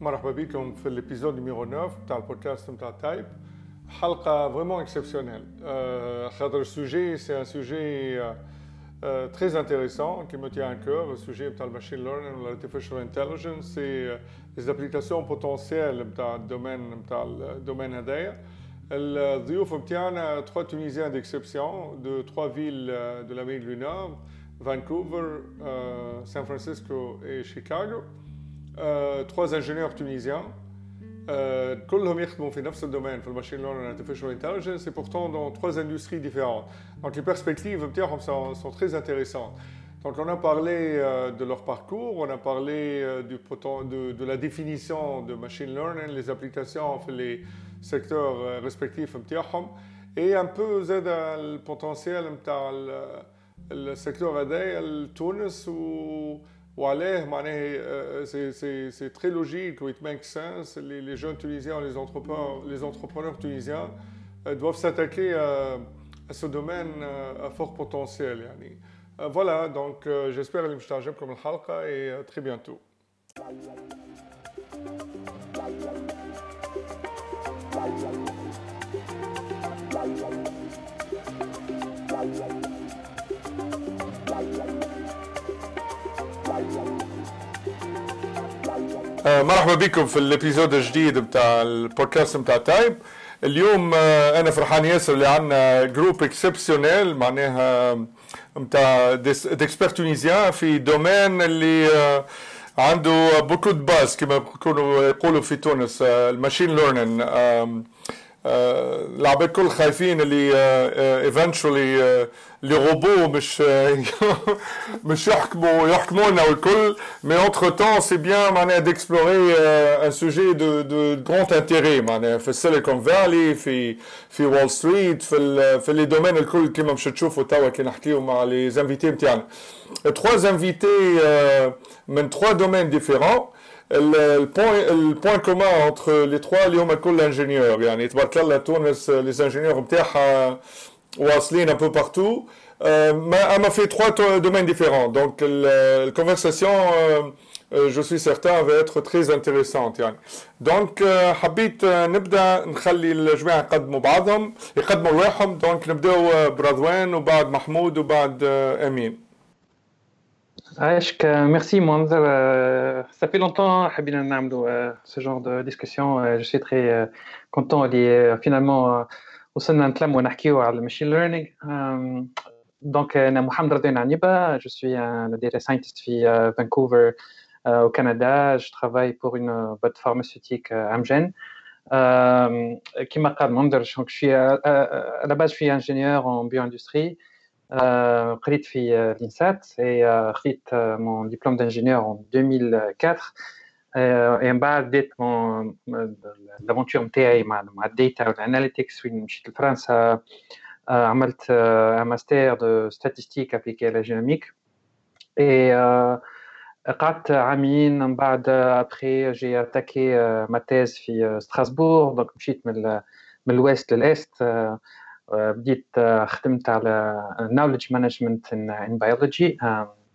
مرحبا بكم في الابيزود نيميرو 9 تاع البودكاست نتاع تايب حلقه فريمون اكسبسيونيل خاطر السوجي سي ان سوجي très intéressant qui me tient à cœur, le sujet de machine learning, l'artificial intelligence et les applications potentielles dans le domaine, dans le domaine هذايا. الضيوف نتاعنا trois Tunisiens d'exception de trois villes de l'Amérique du Nord, Vancouver, euh, San Francisco et Chicago. Euh, trois ingénieurs tunisiens كلهم يخدموا في نفس الدومين في الماشين ليرنينج artificial intelligence et pourtant dans trois industries différentes. Donc les perspectives sont, sont très intéressantes. Donc on a parlé euh, de leur parcours, on a parlé euh, du, de, de, la définition de machine learning, les applications في les secteurs respectifs نتاعهم et un peu زاد البوتنسيال نتاع السيكتور هذايا تونس و euh, c'est très logique, it makes sense. Les, les jeunes Tunisiens, les entrepreneurs, tunisiens euh, doivent s'attaquer à, ce domaine euh, à fort potentiel. Voilà, donc j'espère que vous comme le et à très bientôt. مرحبا بكم في الإبيزود الجديد بتاع البودكاست بتاع تايب. اليوم أنا فرحان ياسر اللي عندنا جروب اكسبسيونيل معناها بتاع ديكسبير تونيزيان في دومين اللي عنده بوكو دو باز كما يقولوا في تونس الماشين ليرنينج العباد الكل خايفين اللي ايفنتشولي لي روبو مش مش يحكموا يحكمونا والكل. مي اونتر تون سي بيان معناها ديكسبلوري ان سوجي دو دو غراند انتيري معناها في السيليكون فالي في في وول ستريت في في لي دومين الكل كيما باش تشوفوا توا كي نحكيو مع لي زانفيتي نتاعنا تخوا زانفيتي من تخوا دومين ديفيرون le point, le point commun entre les trois اليوم الكل ingénieurs يعني تبارك الله تونس les ingénieurs نتاعها واصلين un peu partout euh, mais elle m'a fait trois domaines différents donc la conversation euh, je suis certain va être très intéressante يعني donc حبيت نبدا نخلي الجماعه يقدموا بعضهم يقدموا رواحهم دونك نبداو برضوان وبعد محمود وبعد امين merci Mohamed. Euh, ça fait longtemps euh, ce genre de discussion. Euh, je suis très content de finalement au sein d'un où on a le machine learning. Donc, je suis un data scientist à Vancouver au Canada. Je travaille pour une boîte pharmaceutique Amgen. qui m'a je suis à la base je suis ingénieur en bioindustrie قريت في l'INSAT et خديت mon diplôme d'ingénieur en 2004 et من بعد بديت لافونتور نتاعي مع مع الداتا والاناليتكس وين مشيت لفرنسا عملت un master de statistique appliquée à la génomique et قعدت عامين من بعد ابخي جي اتاكي ما تيز في ستراسبور دونك مشيت من من الويست للاست بديت خدمت على knowledge management in, in biology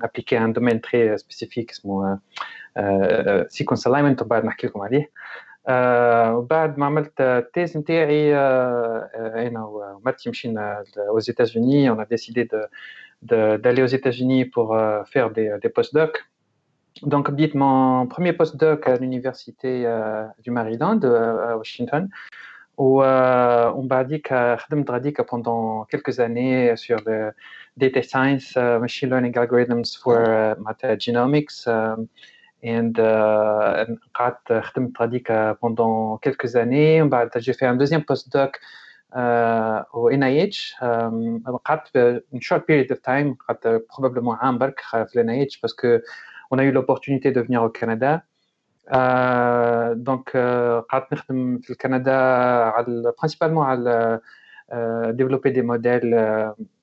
ابليكي ان دومين تري سبيسيفيك اسمه sequence alignment وبعد نحكي لكم عليه وبعد ما عملت التيز نتاعي انا ومرتي مشينا aux États-Unis on a décidé de d'aller aux États-Unis pour faire des, des postdocs donc بديت mon premier postdoc à l'université du Maryland à Washington on m'a dit que pendant quelques années sur le data science, uh, machine learning algorithms for uh, genomics. et pendant quelques années. J'ai fait un deuxième postdoc au NIH. une short period of time, probablement un barc à NIH parce qu'on a eu l'opportunité de venir au Canada. دونك قعدت نخدم في كندا على principalement على développer des modèles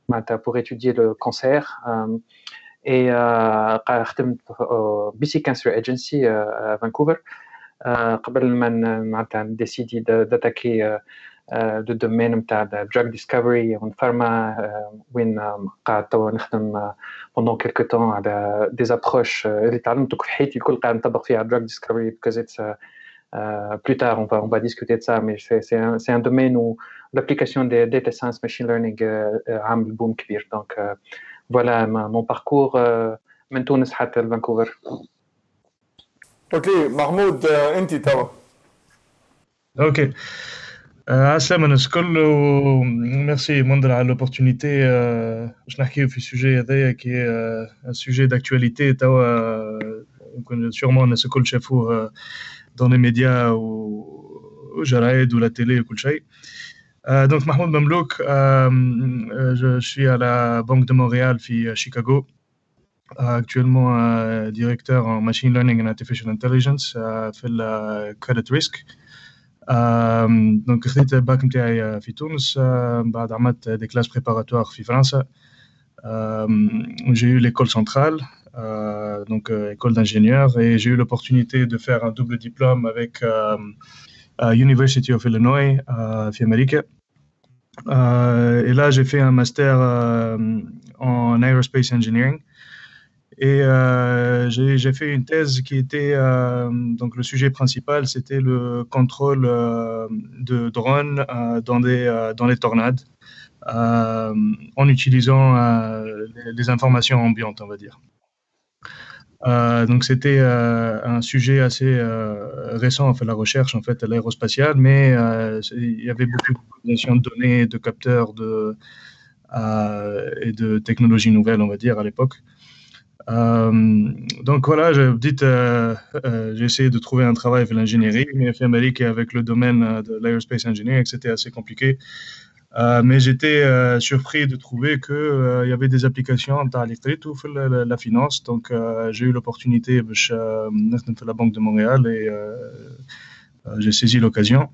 معناتها pour étudier le cancer et خدمت بي سي كانسر ايجنسي فانكوفر قبل ما معناتها ديسيدي داتاكي دو دومين نتاع الدراج ديسكفري والفارما وين قاعد توا نخدم بوندون كيلكو تون على دي زابروش اللي تعلمتو في حياتي الكل قاعد نطبق فيها دراج ديسكفري بيكوز اتس plus tard, on va, on va discuter de ça, mais c'est un, un, domaine où l'application des data science, machine learning a un boom كبير. Donc, euh, voilà mon parcours من تونس حتى لفانكوفر. اوكي محمود انت توا. اوكي. عسلامة الناس الكل وميرسي منذر على لوبورتونيتي باش نحكيو في السوجي هذايا كي ان سوجي داكتواليتي توا يمكن سيغمون الناس الكل شافوه دون لي ميديا وجرايد ولا تيلي وكل شيء دونك محمود مملوك جو suis à la Banque de Montréal في Chicago actuellement directeur en machine learning and artificial intelligence في le credit risk دونك خديت الباك نتاعي في تونس بعد عملت دي كلاس بريباراتوار في فرنسا j'ai eu l'école centrale euh, donc euh, école d'ingénieur et j'ai eu l'opportunité de faire un double diplôme avec euh, University of Illinois euh, في أمريكا et là j'ai fait un master en aerospace engineering et euh, j'ai fait une thèse qui était euh, donc le sujet principal, c'était le contrôle euh, de drones dans des dans les tornades en utilisant les, informations ambiantes, on va dire. donc c'était un sujet assez récent, en fait, la recherche en fait à l'aérospatiale, mais il y avait beaucoup de données, de capteurs, de et de technologies nouvelles, on va dire, à l'époque. Euh, donc voilà, j'ai euh, euh, j'ai essayé de trouver un travail avec l'ingénierie, mais Amérique avec le domaine de l'aerospace engineering, c'était assez compliqué. Mais j'étais surpris de trouver qu'il y avait des applications dans la, la, la finance. Donc j'ai eu l'opportunité de la Banque de Montréal et j'ai saisi l'occasion.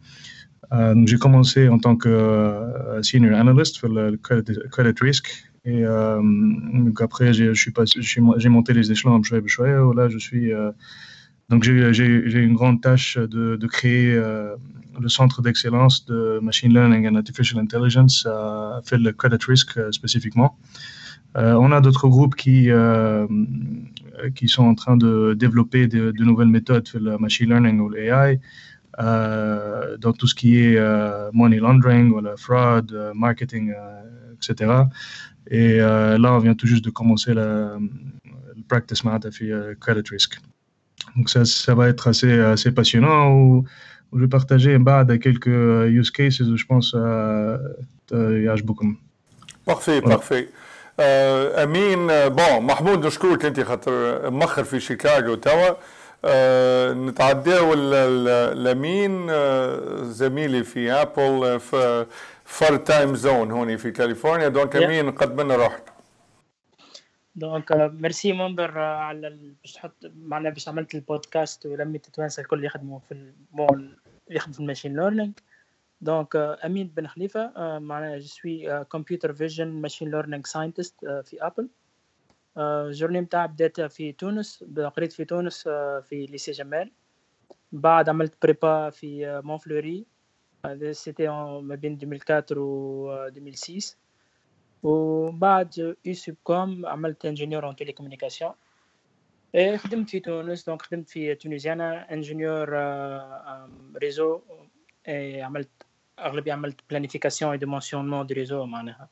j'ai commencé en tant que senior analyst pour le credit risk et euh, donc après, j'ai monté les échelons Là, je suis euh, donc j'ai une grande tâche de, créer euh, le centre d'excellence de machine learning and artificial intelligence à fait le credit risk spécifiquement. on a d'autres groupes qui qui sont en train de développer de, nouvelles méthodes pour le machine learning ou l'AI. Dans tout ce qui est money laundering, ou la fraud, euh, marketing, etc. Et là, on vient tout juste de commencer la, le practice math في credit risk. Donc ça, ça va être assez, assez passionnant où, où je vais partager بعد quelques use cases où je pense يعجبكم. Parfait, voilà. parfait. آه امين بون محمود نشكرك انت خاطر مخر في شيكاغو توا آه نتعداو لمين آه زميلي في ابل في فار تايم زون هوني في كاليفورنيا دونك امين قد منا روحنا دونك ميرسي منبر على باش تحط معنا باش عملت البودكاست ولميت التوانسه الكل يخدموا في المول يخدموا في الماشين ليرنينغ دونك امين بن خليفه معنا جو سوي كمبيوتر فيجن ماشين ليرنينغ ساينتست في ابل الجورني نتاعي بدات في تونس قريت في تونس في ليسي جمال بعد عملت بريبا في مونفلوري سيتي ما بين 2004 و 2006 وبعد يوسف كوم عملت انجينيور اون تيليكومونيكاسيون خدمت في تونس دونك خدمت في تونيزيانا انجينيور ريزو عملت اغلبيه عملت بلانيفيكاسيون اي ديمونسيونمون دو ريزو معناها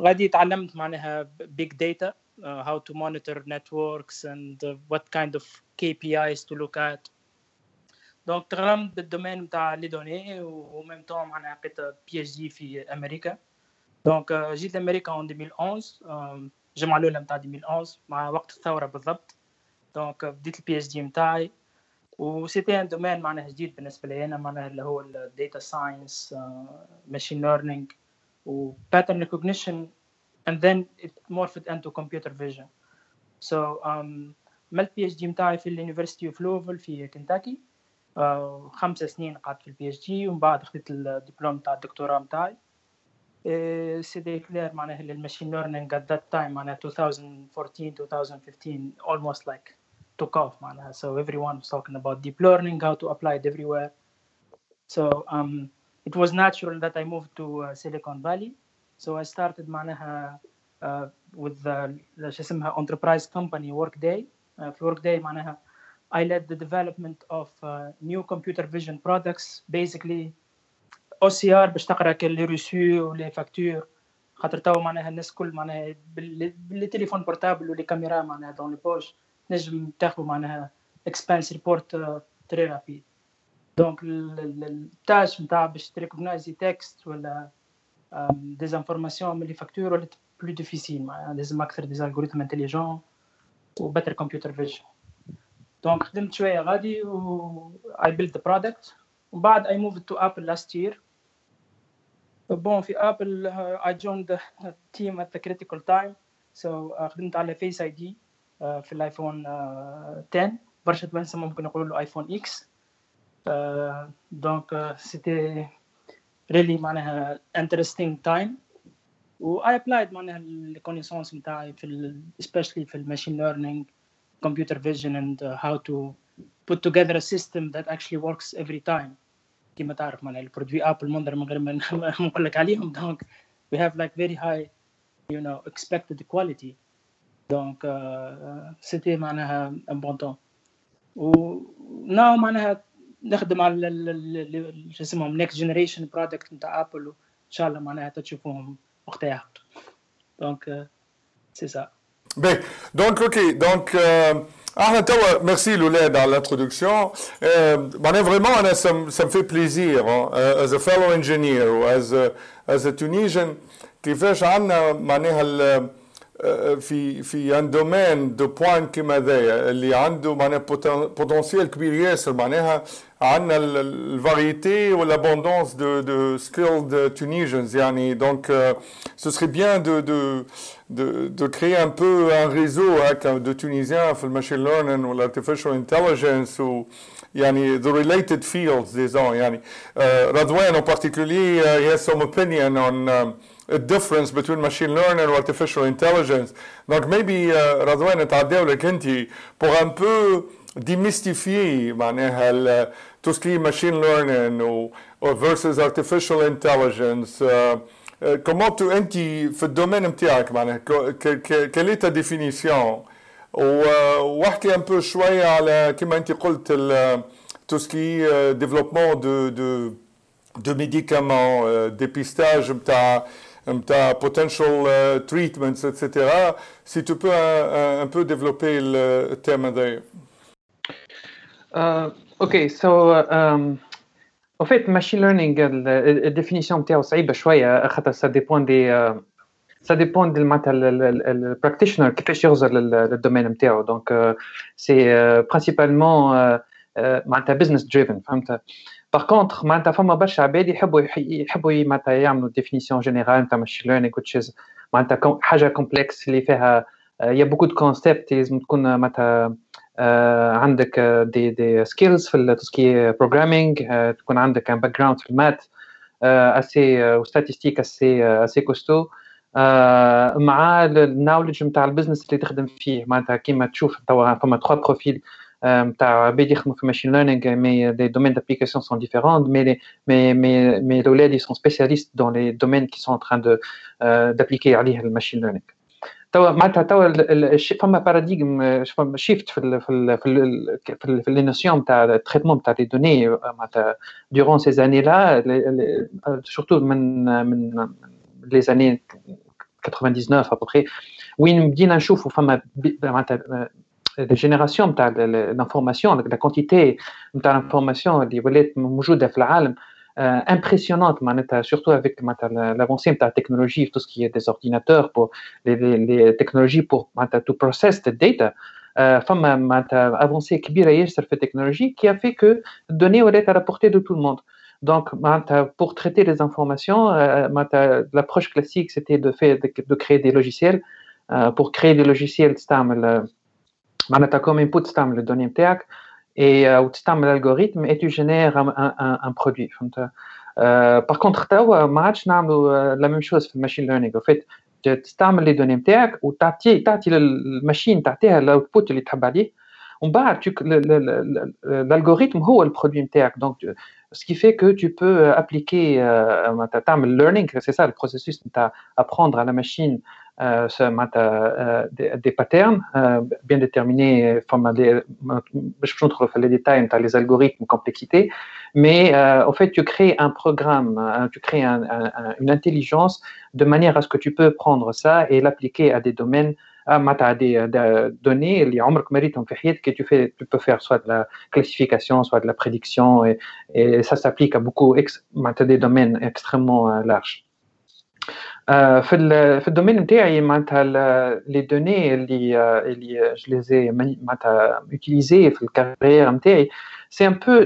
غادي تعلمت معناها big data uh, how to monitor networks and uh, what kind of KPIs to look at دونك تغرمت بالدومين نتاع لي دوني وميم طون معناها لقيت بي اتش دي في أمريكا. دونك جيت لامريكا en 2011 الجمعه الاولى نتاع 2011 مع وقت الثوره بالضبط. دونك بديت البي اتش دي نتاعي وسيتي ان دومين معناها جديد بالنسبة لي أنا معناها اللي هو الداتا ساينس ماشين ليرنينج و pattern recognition and then it morphed into computer vision. So um, عملت بي اتش دي نتاعي في اليونيفرسيتي اوف لوفل في كنتاكي uh, خمس سنين قعدت في البي اتش دي ومن بعد خديت الدبلوم تاع الدكتوراه نتاعي سي دي كلير معناها للماشين ليرنينج at that time معناها 2014 2015 almost like took off معناها so everyone was talking about deep learning how to apply it everywhere so um, it was natural that I moved to uh, Silicon Valley. So I started معناها uh, with the شو اسمها enterprise company Workday. Uh, في Workday معناها I led the development of uh, new computer vision products basically OCR باش تقرا لي ريسو ولي فاكتور خاطر توا معناها الناس كل معناها بالتليفون بورتابل ولي كاميرا معناها دون لي بوش نجم تاخذ معناها اكسبانس ريبورت تري رابيد دونك التاش نتاع باش تريكوغنايزي تكست ولا ديزانفورماسيون من لي فاكتور ولا بلو ديفيسيل معناها لازم اكثر دي الغوريثم انتليجون وبتر كمبيوتر فيجن دونك خدمت شوية غادي و اي بيلد ذا برودكت ومن بعد اي موفد تو ابل لاست يير بون في ابل اي جون ذا تيم ات ذا كريتيكال تايم سو خدمت على فيس اي دي في الآيفون 10 برشا تونس ممكن يقولوا له آيفون إكس uh, دونك uh, سيتي ريلي معناها انترستينغ تايم و اي ابلايد معناها الكونيسونس نتاعي في سبيشلي في الماشين ليرنينغ computer vision and uh, how to put together a system that actually works every time. كما تعرف معناها البرودوي ابل منظر من غير ما نقول لك عليهم. دونك we have like very high you know expected quality. دونك سيتي معناها ان بون طون و ناو معناها نخدم على شو اسمهم نيكست جنريشن برودكت نتاع ابل وان شاء الله معناها تشوفوهم وقت يهبطوا دونك سي سا بي دونك اوكي دونك احنا توا ميرسي الاولاد على الانترودكسيون معناها فريمون انا ça me fait plaisir as a fellow engineer و as a, as a Tunisian كيفاش عندنا معناها في في ان دومين دو بوين كيما هذايا اللي عنده معناها بوتنسيال كبير ياسر معناها عندنا الفاريتي والابوندونس دو دو سكيلد تونيجنز يعني دونك ce serait bien de de de de créer un peu un réseau هكا de Tunisiens في الماشين ليرنينج والارتفيشال انتليجنس و يعني the related fields disons يعني uh, Radwan en particulier uh, he has some opinion on um, a difference between machine learning and artificial intelligence. Donc maybe uh, Radwan نتعداو لك انت pour un peu démystifier معناها tout ce qui est machine learning ou, ou versus artificial intelligence. Uh, uh, comment tu انت في الدومين نتاعك معناها quelle est ta définition واحكي un peu شويه على كما انت قلت tout ce qui est développement de, de de médicaments, euh, dépistage نتاع نتاع potential uh, treatments, etc. Si tu peux un, un, peu développer le thème هذايا. Uh, ok, so um, au fait, machine learning, la définition نتاعو صعيبة شوية خاطر ça dépend des uh, ça dépend du le practitioner كيفاش يغزر للدومين نتاعو donc uh, c'est uh, principalement uh, uh, معناتها business driven فهمت باغ كونتخ معناتها فما برشا عباد يحبوا يحبوا معناتها يعملوا ديفينيسيون جينيرال نتاع ماشين ليرنينغ which is معناتها حاجه كومبلكس اللي فيها يا بوكو دو كونسيبت لازم تكون معناتها عندك دي دي سكيلز في تسكي بروجرامينغ تكون عندك ان باك جراوند في المات اسي وستاتيستيك اسي اسي كوستو مع النولج نتاع البزنس اللي تخدم فيه معناتها كيما تشوف توا فما تخوا بروفيل تاع عباد يخدموا في ماشين ليرنينغ مي دي دومين d'application sont différents mais les mais mais mais الاولاد ils sont spécialistes dans les domaines qui sont en train de d'appliquer عليه الماشين ليرنينغ توا معناتها توا فما باراديغم فما شيفت في ال في ال في ال في, ال في النوسيون تاع التريتمون تاع لي دوني معناتها durant ces années là surtout من من les années 99 à peu près وين بدينا نشوفوا فما معناتها les générations نتاع l'information la quantité نتاع l'information اللي ولات موجوده في العالم impressionnante معناتها surtout avec معناتها l'avancée نتاع التكنولوجي tout ce qui est des ordinateurs pour les, les, les technologies pour معناتها to process the data فما معناتها avancée كبيره ياسر في التكنولوجي qui a fait que الدوني ولات à la portée de tout le monde Donc, pour traiter les informations, l'approche classique, c'était de, faire, de, de, créer des logiciels. pour créer des logiciels, معناتها كوم انبوت تستعمل الدوني نتاعك اي وتستعمل الالغوريثم اي تو جينير ان برودوي فهمت باغ كونتخ توا ما عادش نعملوا لا ميم شوز في الماشين ليرنينغ فيت تستعمل لي دوني نتاعك وتعطي تعطي للماشين تعطيها الاوتبوت اللي تحب عليه On bas, l'algorithme est le produit Donc, ce qui fait que tu peux appliquer euh, learning, c'est ça le processus apprendre à la machine euh, euh, des, patterns euh, bien déterminés, je trouve les détails, les algorithmes, complexité, mais en fait, tu crées un programme, tu crées une intelligence de manière à ce que tu peux prendre ça et l'appliquer à des domaines à des, données. Que tu fais tu peux faire soit de la classification soit de la prédiction et, ça s'applique à beaucoup des domaines extrêmement larges. euh, في في الدومين نتاعي معناتها لي دوني اللي اللي جو لي معناتها utilisées في الكارير نتاعي سي ان بو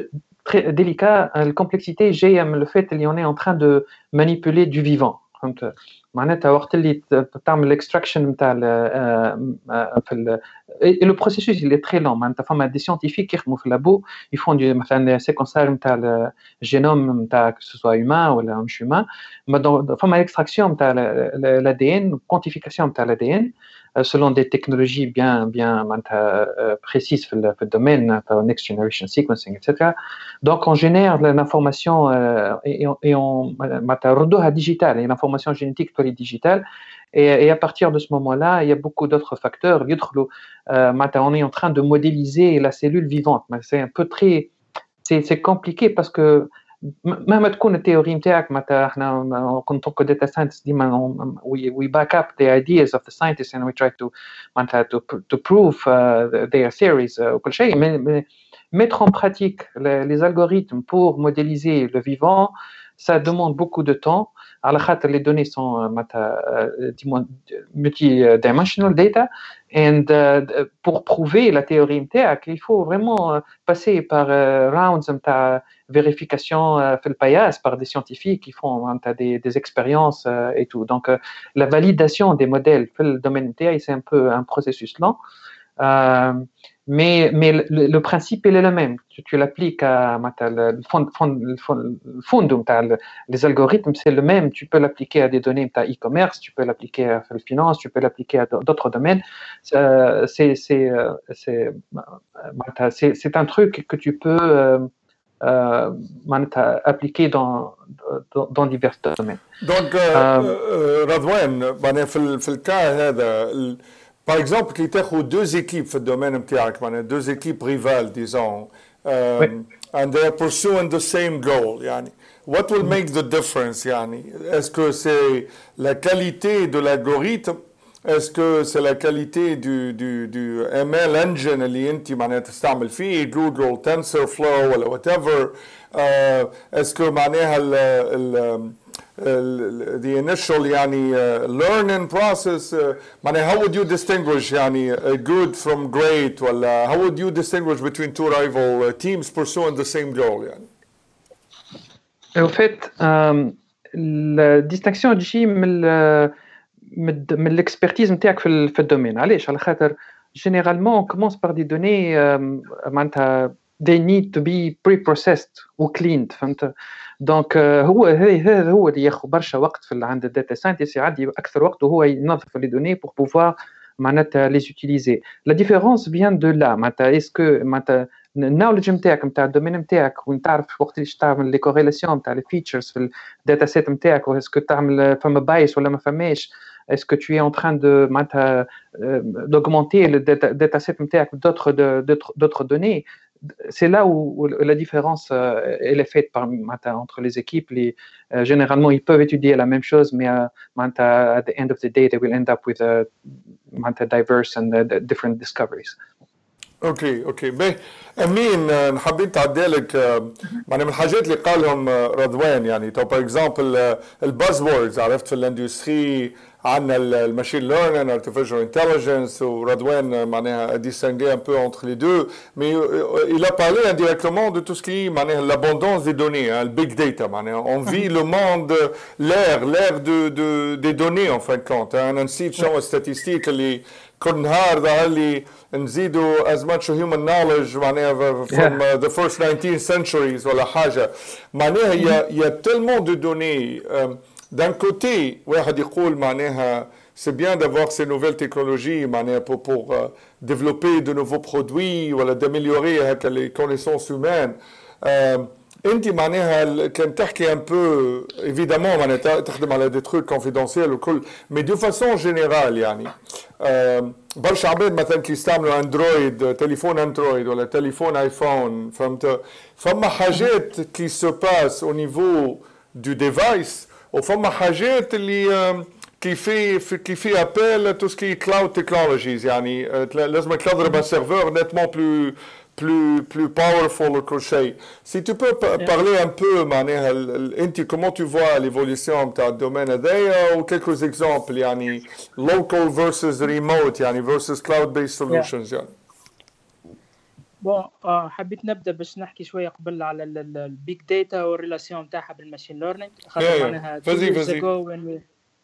très délicat la complexité جايه من le fait اللي on est en train de manipuler du vivant فهمت معناتها وقت اللي تعمل الاكستراكشن نتاع في et le processus il est très lent معناتها فما دي سيانتيفيك يخدموا في اللابو يفون دي مثلا سيكونساج نتاع الجينوم نتاع كو سوا هيومان ولا مش هيومان فما اكستراكسيون نتاع الادي دي ان كونتيفيكاسيون نتاع الادي ان selon des technologies bien, bien euh, précises dans le domaine, next generation sequencing, etc. Donc, on génère l'information euh, et, on, on digital, et l'information génétique est digitale. Et, et, à partir de ce moment-là, il y a beaucoup d'autres facteurs. Euh, on est en train de modéliser la cellule vivante. C'est un peu très, c'est compliqué parce que مهما تكون التيوري نتاعك معناتها احنا كنت كو داتا ساينس ديما we back up the ideas of the scientists and we try to معناتها to, to prove uh, their theories uh, وكل شيء mais, mettre en pratique les, les algorithmes pour modéliser le vivant ça demande beaucoup de temps على خاطر les données sont معناتها multi-dimensional data et pour prouver la théorie نتاعك il faut vraiment passer par rounds نتاع vérification fait le paillasse par des scientifiques qui font des, des expériences et tout donc la validation des modèles dans le domaine نتاعي c'est un peu un processus lent Euh, mais, mais le, principe, il est le même. Tu, l'appliques à le fond, fond, fond, les algorithmes, c'est le même. Tu peux l'appliquer à des données, tu e-commerce, tu peux l'appliquer à la finance, tu peux l'appliquer à d'autres domaines. C'est un truc que tu peux euh, euh appliquer dans, dans, divers domaines. Donc, euh, Radwan, ben, dans hein, par exemple, qui ont deux équipes dans le domaine نتاعك deux équipes rivales disons um, oui. and they are pursuing the same goal يعني what will make the difference يعني est-ce que c'est la qualité de l'algorithme est-ce que c'est la qualité du, du, du ML engine اللي انت معناها تستعمل فيه جوجل TensorFlow ولا whatever uh, est-ce que معناها ال, ال the initial يعني uh, learning process uh, معناها how would you distinguish يعني a good from great ولا how would you distinguish between two rival uh, teams pursuing the same goal يعني au fait la distinction تجي من من l'expertise نتاعك في في الدومين علاش على خاطر généralement on commence par des données معناتها they need to be pre-processed و cleaned فهمت دونك هو هذا هو اللي ياخذ برشا وقت في عند الداتا ساينتست يعدي اكثر وقت وهو ينظف لي دوني بور بوفوار معناتها لي زوتيليزي لا ديفيرونس فيان دو لا معناتها اسكو معناتها النولج نتاعك نتاع الدومين نتاعك وين تعرف وقت اللي تعمل لي كوريلاسيون نتاع لي فيتشرز في الداتا سيت نتاعك اسكو تعمل فما بايس ولا ما فماش est-ce que tu es en train de d'augmenter le data, data set d'autres d'autres données c'est là où, la différence euh, elle est faite par, entre les équipes. Les, euh, généralement, ils peuvent étudier la même chose, mais uh, at the end of the day, they will end up with uh, diverse and uh, different discoveries. اوكي اوكي باهي امين نحبين تعدي يعني من الحاجات اللي قالهم رضوان يعني تو باغ اكزامبل الباز ووردز عرفت في الاندستري عندنا الماشين ليرنينغ artificial intelligence ورضوان معناها distingué un peu entre les deux mais il a parlé indirectement de tout ce qui est معناها l'abondance des données hein, le big data معناها on vit le monde l'ère l'ère de, de des données en fin de compte hein. انا نسيت شنو الستاتستيك اللي كل نهار ظهر لي نزيدوا as much human knowledge معناها from uh, the first 19 centuries ولا حاجه معناها il y a, il y a tellement de données um, d'un côté واحد يقول معناها c'est bien d'avoir ces nouvelles technologies pour, pour euh, développer de nouveaux produits ou d'améliorer les connaissances humaines. Euh, انت معناها كان تحكي ان بو ايفيدامون معناها تخدم على دي تروك كونفيدونسيال وكل مي دو فاسون جينيرال يعني برشا عباد مثلا كي يستعملوا اندرويد تليفون اندرويد ولا تليفون ايفون فهمت فما حاجات كي سو باس او نيفو دو ديفايس وفما حاجات اللي qui fait, qui fait appel à tout ce qui est cloud technologies. يعني لازم تضرب un serveur nettement plus, plus, plus powerful que شيء. Si tu peux parler un peu معناها انت comment tu vois l'évolution بتاع الدومين هذايا و quelques exemples يعني local versus remote يعني versus cloud based solutions يعني. بون حبيت نبدأ باش نحكي شوية قبل على البيج داتا والريلاسيون نتاعها بالماشين ليرنينج خاطر معناها فازي فازي.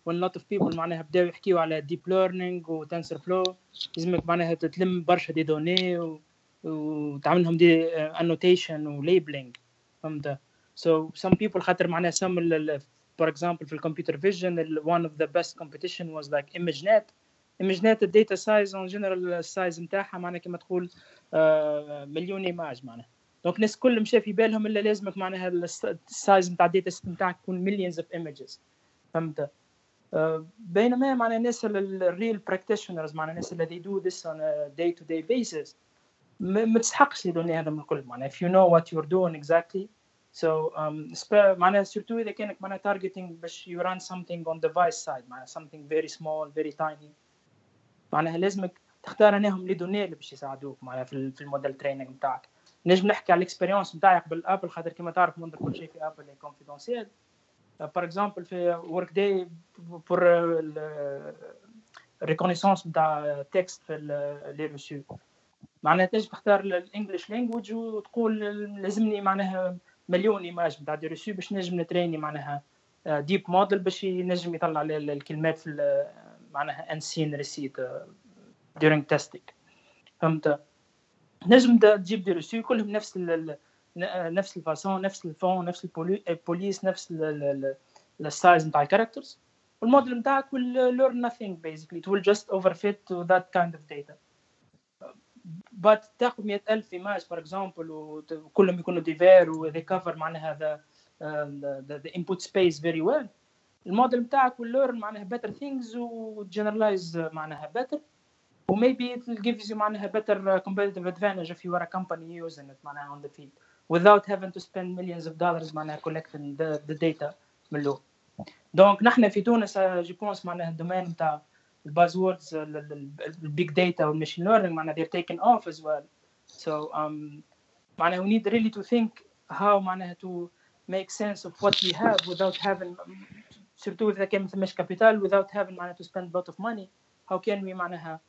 when a lot of people معناها بداو يحكيو على deep learning و TensorFlow. لازمك معناها تتلم برشا دي دوني و... وتعمل لهم دي annotation و labeling. فهمت؟ So some people خاطر معناها some for example في الكمبيوتر فيجن one of the best competition was like ImageNet. ImageNet الداتا سايز اون جنرال السايز نتاعها معناها كما تقول مليون إيماج معناها. دونك الناس كل مشى في بالهم إلا لازمك معناها السايز نتاع الداتا سيت نتاعك يكون millions of images. فهمت؟ بينما معناها الناس الريل براكتيشنرز معناها الناس اللي this on a day to day basis ما تسحقش يدوني هذا من الكل معناها. If you know what you're doing exactly. So um, معناها سورتو إذا كانك معناها targeting باش you run something on device side معناها something very small very tiny. معناها لازمك تختار انهم لي دوني اللي باش يساعدوك معناها في, الموديل تريننج نتاعك نجم نحكي على الاكسبيرينس نتاعي قبل ابل خاطر كما تعرف منذ كل شيء في ابل كونفيدونسيال بار اكزومبل في ورك داي بور ريكونيسونس نتاع تكست في لي ريسو معناها تنجم تختار الإنجليش لانجويج وتقول لازمني معناها مليون ايماج نتاع دي ريسو باش نجم نتريني معناها ديب موديل باش ينجم يطلع الكلمات في معناها انسين ريسيت during testing. فهمت؟ نجم تجيب دي ريسو كلهم نفس نفس الفاسون نفس الفون نفس البوليس نفس السايز نتاع الكاركترز والموديل نتاعك will learn nothing basically. it will just overfit to that kind of data. But تاخذ 100000 ايماج for example وكلهم يكونوا ديفير و they cover معناها the, uh, the, the input space very well. الموديل نتاعك will learn معناها better things و generalize معناها better و maybe it will give you معناها better competitive advantage if you are a company using it معناها on the field without having to spend millions of dollars معناها collecting the, the data من الاول دونك نحن في تونس جو بونس معناها الدومين نتاع الباز ووردز البيج داتا والماشين ليرنينج معناها they're taken off as well so um معناها we need really to think how معناها to make sense of what we have without having سورتو اذا كان ما ثماش كابيتال without having معناها to spend a lot of money how can we معناها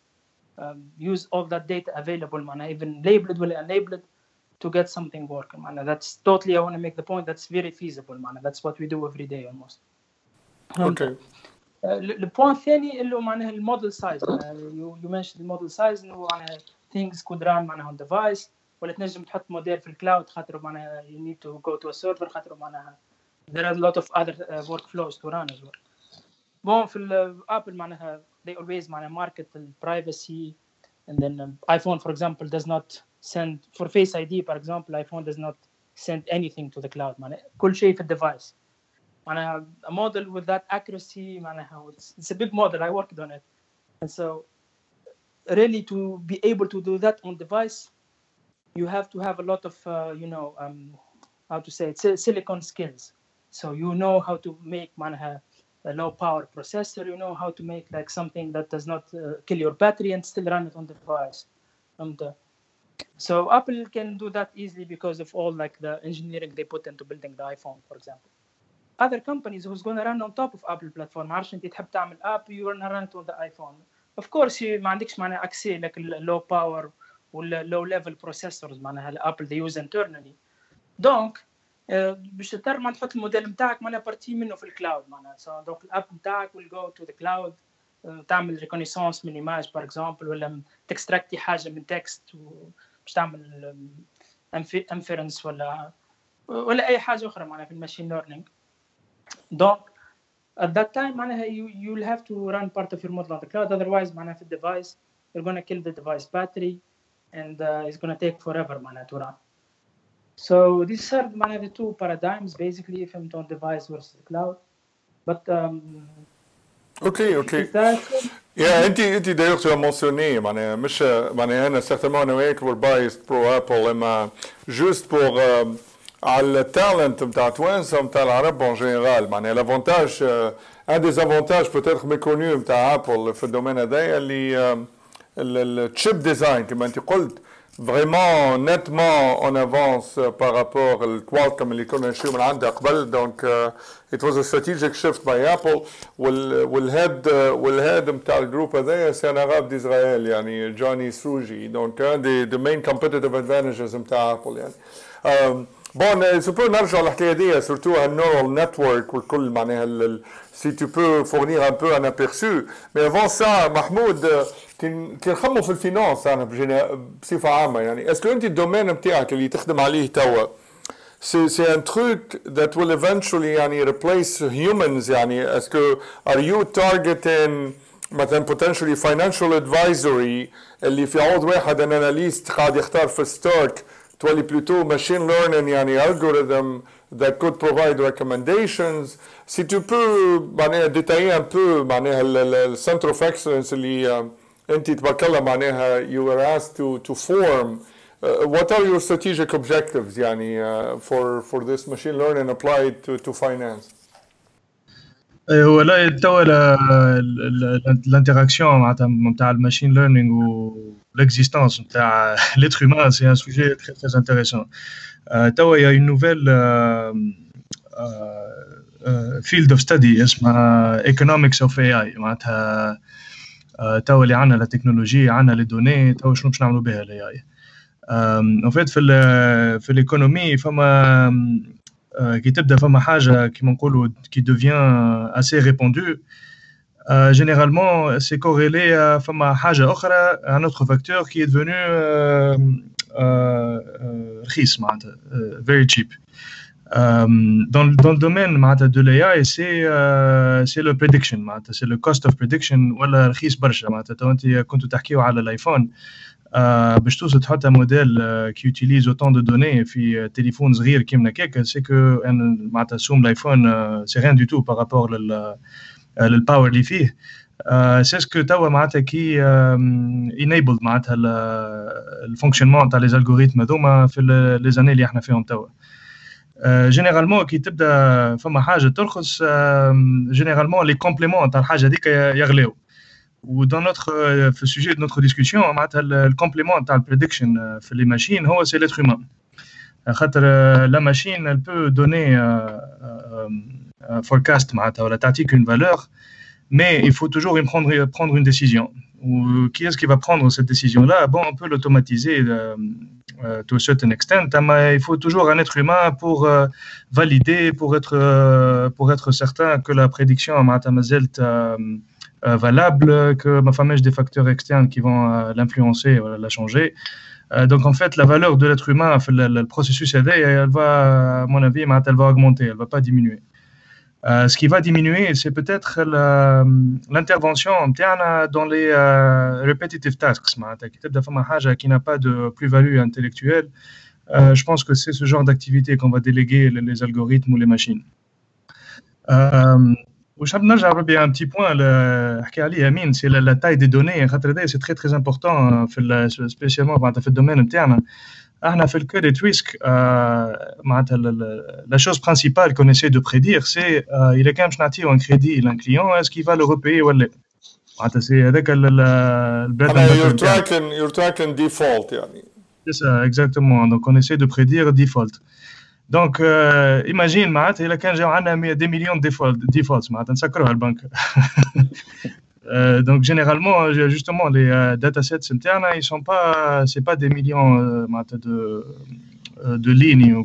um, use all that data available معناها even labeled ولا unlabeled to get something working معناها that's totally I want to make the point that's very feasible معناها that's what we do every day almost okay البوان الثاني اللي هو معناها الموديل سايز يو منشن الموديل سايز انه معناها things could run معناها on device ولا تنجم تحط موديل في الكلاود خاطر معناها you need to go to a server خاطر معناها there are a lot of other uh, workflows to run as well. بون في الابل معناها they always معناها market the privacy and then um, iPhone for example does not send for Face ID for example iPhone does not send anything to the cloud معناها كل شيء في الديفايس معناها a model with that accuracy معناها it's, it's a big model I worked on it and so really to be able to do that on device you have to have a lot of uh, you know um, how to say it silicon skills so you know how to make معناها a low power processor you know how to make like something that does not uh, kill your battery and still run it on the device and uh, so apple can do that easily because of all like the engineering they put into building the iphone for example other companies who's going to run on top of apple platform عارفش انت تحب تعمل اب you run run it on the iphone of course ما عندكش معناها اكسي لك low power ولا low level processors معناها الابل they use internally دونك باش تضطر ما تحط الموديل نتاعك معناها بارتي منه في الكلاود معناها. دونك الاب نتاعك go to the cloud. تعمل ريكونيسونس من ايماج بار اكزومبل ولا تكستراكتي حاجة من تكست باش تعمل انفيرنس ولا ولا أي حاجة أخرى معناها في الماشين ليرنينج دونك at that time معناها you you'll have to run part of your model on the cloud. Otherwise معناها في device you're gonna kill the device battery and uh, it's gonna take forever معناها to run. so these are معناها the two paradigms basically فهمت on device versus cloud but um, اوكي اوكي that يا انت انت داير تو مونسيوني معناها مش معناها انا سيرتينمون انا وياك وير بايست برو ابل اما جوست بور على التالنت نتاع توانسه نتاع العرب اون جينيرال معناها لافونتاج ان دي افونتاج بوتيتر ميكونيو نتاع ابل في الدومين هذايا اللي التشيب ديزاين كما انت قلت vraiment nettement en avance euh, par rapport au Qualcomm اللي كنا نشتريو من عندها قبل دونك uh, it was a strategic shift by Apple وال والهيد والهيد نتاع الجروب هذايا سي ان عرب ديزرايل يعني جوني سروجي دونك ان دي the main competitive advantages نتاع ابل يعني um, بون سو بو نرجع للحكايه دي سورتو النورال نتورك والكل معناها سي تو بو فورنير ان بو ان ابيرسو مي افون سا محمود كي نخمو في الفينانس أنا بصفة عامة. يعني اسكو أنت الدومين نتاعك اللي تخدم عليه توا؟ سي سي ان تروك ذات ويل eventually يعني replace humans. يعني اسكو ار يو targeting مثلا potentially financial advisory اللي في عوض واحد ان اناليست قاعد يختار في ستوك تولي بلوتو ماشين ليرنينج يعني algorithm that could provide recommendations. Si tu peux معناها détailler un peu معناها ال center of excellence اللي انت تبارك الله معناها you were asked to to form uh, what are your strategic objectives يعني uh, for for this machine learning applied to to finance هو لا توا الانتراكسيون معناتها نتاع الماشين ليرنينغ و l'existence نتاع l'être humain c'est un sujet très très intéressant توا il y a une nouvelle field of study اسمها economics of AI معناتها توا اللي عندنا لا تكنولوجي عندنا لي دوني توا شنو باش نعملوا بها الاي اي ان فيت في ال في الايكونومي فما كي تبدا فما حاجه كيما نقولوا كي دوفيان اسي ريبوندو généralement c'est corrélé à فما حاجه اخرى un autre facteur qui est devenu رخيص معناتها very cheap dans, dans le domaine de l'AI, c'est c'est le prediction c'est le cost of prediction ولا رخيص برشا معناتها تو انت كنتوا تحكيوا على الايفون باش توصل تحط موديل كي يوتيليز اوتون دو دوني في تليفون صغير كيما هكاك سي كو معناتها سوم الايفون سي ريان دو تو بارابور لل للباور اللي فيه سي سكو توا معناتها كي انيبلد معناتها الفونكسيونمون تاع لي زالغوريثم هذوما في لي زاني اللي احنا فيهم توا جينيرالمون كي تبدا فما حاجه ترخص جينيرالمون لي كومبليمون تاع الحاجه هذيك يغلاو ودون نوتر في السوجي دو نوتر ديسكسيون معناتها الكومبليمون تاع البريدكشن في لي ماشين هو سي ليتر هيومان خاطر لا ماشين elle peut donner forecast معناتها ولا تعطيك une valeur mais il faut toujours prendre, prendre une décision. ou qui est-ce qui va prendre cette décision-là? Bon, on peut l'automatiser euh, euh, to a certain extent, mais il faut toujours un être humain pour euh, valider, pour être, pour être certain que la prédiction est valable, que ma fameuse des facteurs externes qui vont l'influencer, la changer. donc en fait, la valeur de l'être humain, le, processus elle va, à mon avis, elle va augmenter, elle ne va pas diminuer. Euh, ce qui va diminuer, c'est peut-être l'intervention dans les euh, tasks. Qui n'a pas de plus-value intellectuelle. Euh, je pense que c'est ce genre d'activité qu'on va déléguer les, algorithmes ou les machines. Euh, je vais un petit point, c'est la, taille des données. C'est très très important, spécialement dans le domaine interne. احنا في الكريدت ريسك معناتها la chose principale qu'on essaie de prédire c'est اذا كان باش نعطيو un crédit لان client est-ce qu'il va le repayer ولا معناتها سي هذاك البريد you're tracking you're tracking default يعني c'est ça exactement donc on essaie de prédire default دونك ايماجين معناتها اذا كان جاو عندنا دي مليون ديفولت ديفولتس معناتها نسكروها البنك donc généralement justement les datasets internes ils sont pas c'est pas des millions de de lignes ou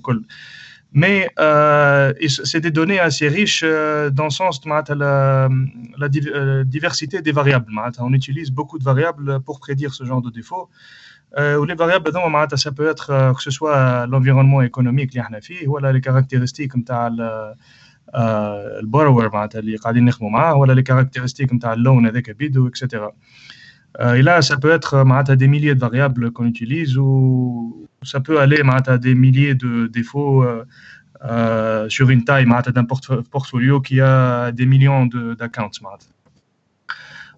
mais euh, c'est des données assez riches dans le sens de la, la diversité des variables. On utilise beaucoup de variables pour prédire ce genre de défauts. ou les variables ça peut être que ce soit l'environnement économique ou les caractéristiques comme البورور معناتها اللي قاعدين نخدموا معاه ولا لي كاركتيرستيك نتاع اللون هذاك بيدو اكسيتيرا et là ça peut être معناتها des milliers de variables qu'on utilise ou ça peut aller معناتها des milliers de défauts euh, sur une taille معناتها d'un portfolio qui a des millions d'accounts معناتها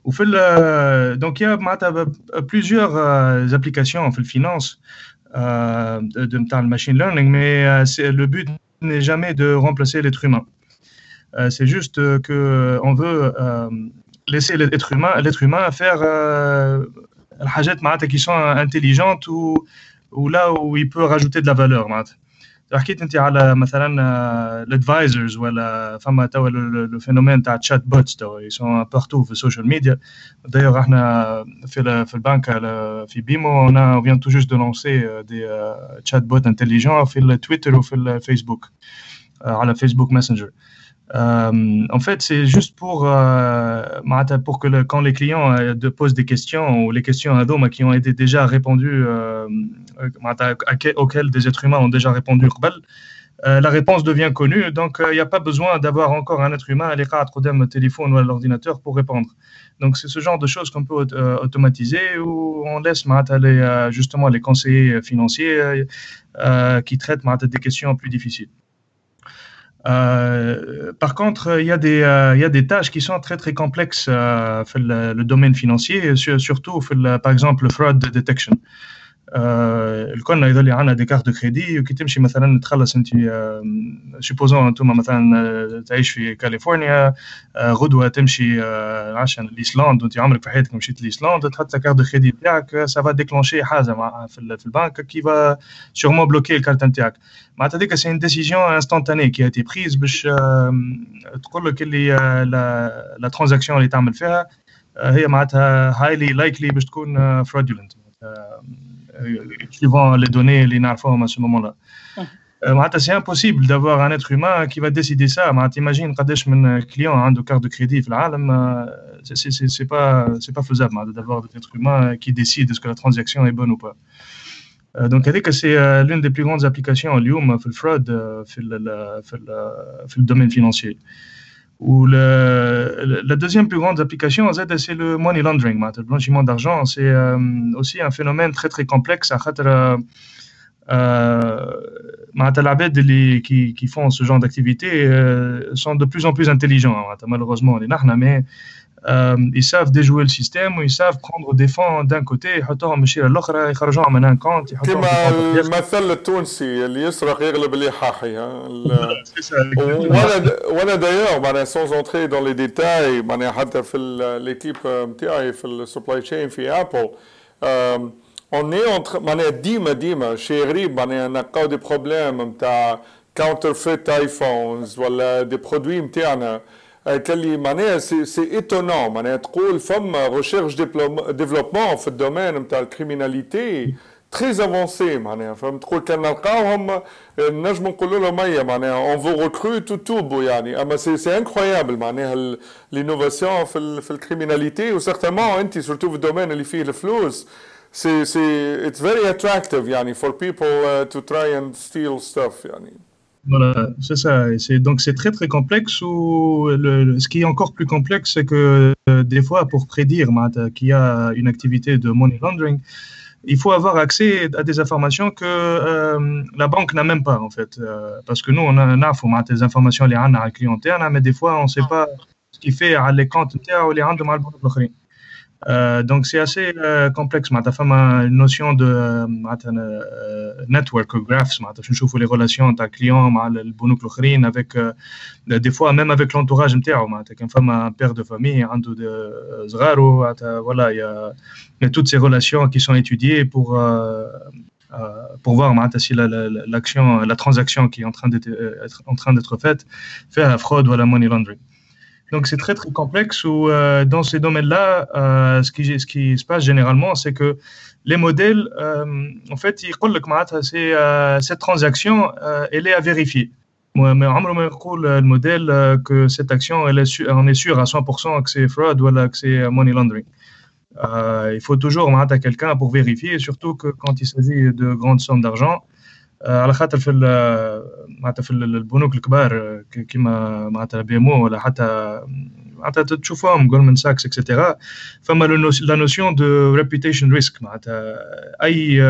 وفي donc il y a معناتها plusieurs applications في الفينانس de نتاع machine learning mais le but n'est jamais de remplacer l'être humain euh, c'est juste que euh, on veut euh, laisser l'être humain, l'être humain faire les qui sont intelligentes ou, ou là où il peut rajouter de la valeur. حكيت انت على مثلا الادفايزرز ولا فما توا لو فينومين تاع تشات بوتس توا يسون بارتو في السوشيال ميديا دايوغ احنا في في البنك في بيمو انا فيان تو جوست دو لونسي دي تشات بوت انتليجون في التويتر وفي الفيسبوك على فيسبوك ماسنجر Euh, en fait, c'est juste pour, euh, pour que quand les clients euh, posent des questions ou les questions à Doma qui ont été déjà répondues, auxquelles des êtres humains ont déjà répondu, la réponse devient connue. Donc, il n'y a pas besoin d'avoir encore un être humain à l'écart au téléphone ou à l'ordinateur pour répondre. Donc, c'est ce genre de choses qu'on peut automatiser ou on laisse les, justement les conseillers financiers qui traitent des questions plus difficiles. Euh, par contre, il y, a des, euh, il y a des tâches qui sont très très complexes euh, dans le, domaine financier, surtout par exemple le fraud detection. الكل يظل عندنا دي كارت دو كريدي وكي تمشي مثلا تخلص أنت سوبوزون أنتم مثلا تعيش في كاليفورنيا غدوة تمشي عشان الايسلاند وأنت عمرك في حياتك مشيت لايسلاند تحط كارت دو كريدي نتاعك سافا ديكلونشي حاجة مع في, البنك كي فا سيغمون بلوكي الكارت نتاعك معناتها هذيك سي ان ديسيزيون انستونتاني كي اتي بريز باش تقول لك اللي لا ترانزاكسيون اللي تعمل فيها هي معناتها هايلي لايكلي باش تكون فرودولنت suivant les données, les à ce moment-là. c'est impossible d'avoir un être humain qui va décider ça. T'imagines, quand un client a une carte de crédit, c'est pas, pas faisable d'avoir un être humain qui décide est-ce que la transaction est bonne ou pas. Donc, c'est l'une des plus grandes applications, Lium, fait le fraud, fait le domaine financier. Ou le, la deuxième plus grande application, c'est le money laundering, le blanchiment d'argent. C'est euh, aussi un phénomène très très complexe. Euh, euh, qui, qui font ce genre d'activité sont de plus en plus intelligents, malheureusement, les mais euh, ils savent déjouer le système ou ils savent prendre des fonds d'un côté يحطوهم مشي للاخرى يخرجوهم من ان كونت كما المثل التونسي اللي يسرق يغلب اللي حاحي وانا وانا دايوغ معناها سونز اونتري دون لي ديتاي معناها حتى في ليكيب نتاعي في السبلاي تشين في ابل اون اي اونتر معناها ديما ديما شي غريب معناها نلقاو دي بروبليم نتاع كاونترفيت ايفونز ولا دي برودوي نتاعنا قال معناها سي سي ايتونون معناها تقول فما ريشيرش ديفلوبمون في الدومين نتاع الكريميناليتي تري افونسي معناها فهمت تقول كان نلقاوهم نجم نقولوا لهم هيا معناها اون فو ريكروت وتوبوا يعني اما سي سي انكرويابل معناها لينوفاسيون في في الكريميناليتي وسيغتامون انت سورتو في الدومين اللي فيه الفلوس سي سي اتس فيري اتراكتيف يعني فور بيبل تو تراي اند ستيل ستاف يعني Voilà, c'est ça. Donc c'est très très complexe. Ou le, ce qui est encore plus complexe, c'est que euh, des fois, pour prédire qu'il y a une activité de money laundering, il faut avoir accès à des informations que euh, la banque n'a même pas en fait. Euh, parce que nous, on a un info, des informations les à la clientèle, mais des fois, on ne sait pas ce qui fait à les comptes ou les de euh, donc c'est assez euh, complexe. Ma femme a une notion de euh, euh network graphs. Ma je les relations entre clients, le bonouk avec euh, des fois même avec l'entourage. Ma qu'une femme un père de famille, un de zgaro, voilà, il y, a, y a toutes ces relations qui sont étudiées pour pour voir si l'action, la transaction qui est en train d'être en train d'être faite fait à la fraude ou à la money laundering. Donc c'est très très complexe où euh, dans ces domaines-là, euh, ce, qui, ce qui se passe généralement, c'est que les modèles, euh, en fait, ils c'est cette transaction, elle est à vérifier. Mais le modèle que cette action, on est sûr à 100% que c'est fraud ou que c'est money laundering. il faut toujours à quelqu'un pour vérifier, surtout que quand il s'agit de grandes sommes d'argent, على خاطر في معناتها في البنوك الكبار كيما معناتها بي ام او ولا حتى معناتها تشوفهم جولمان ساكس اكسيتيرا فما لا نوسيون دو ريبيتيشن ريسك معناتها اي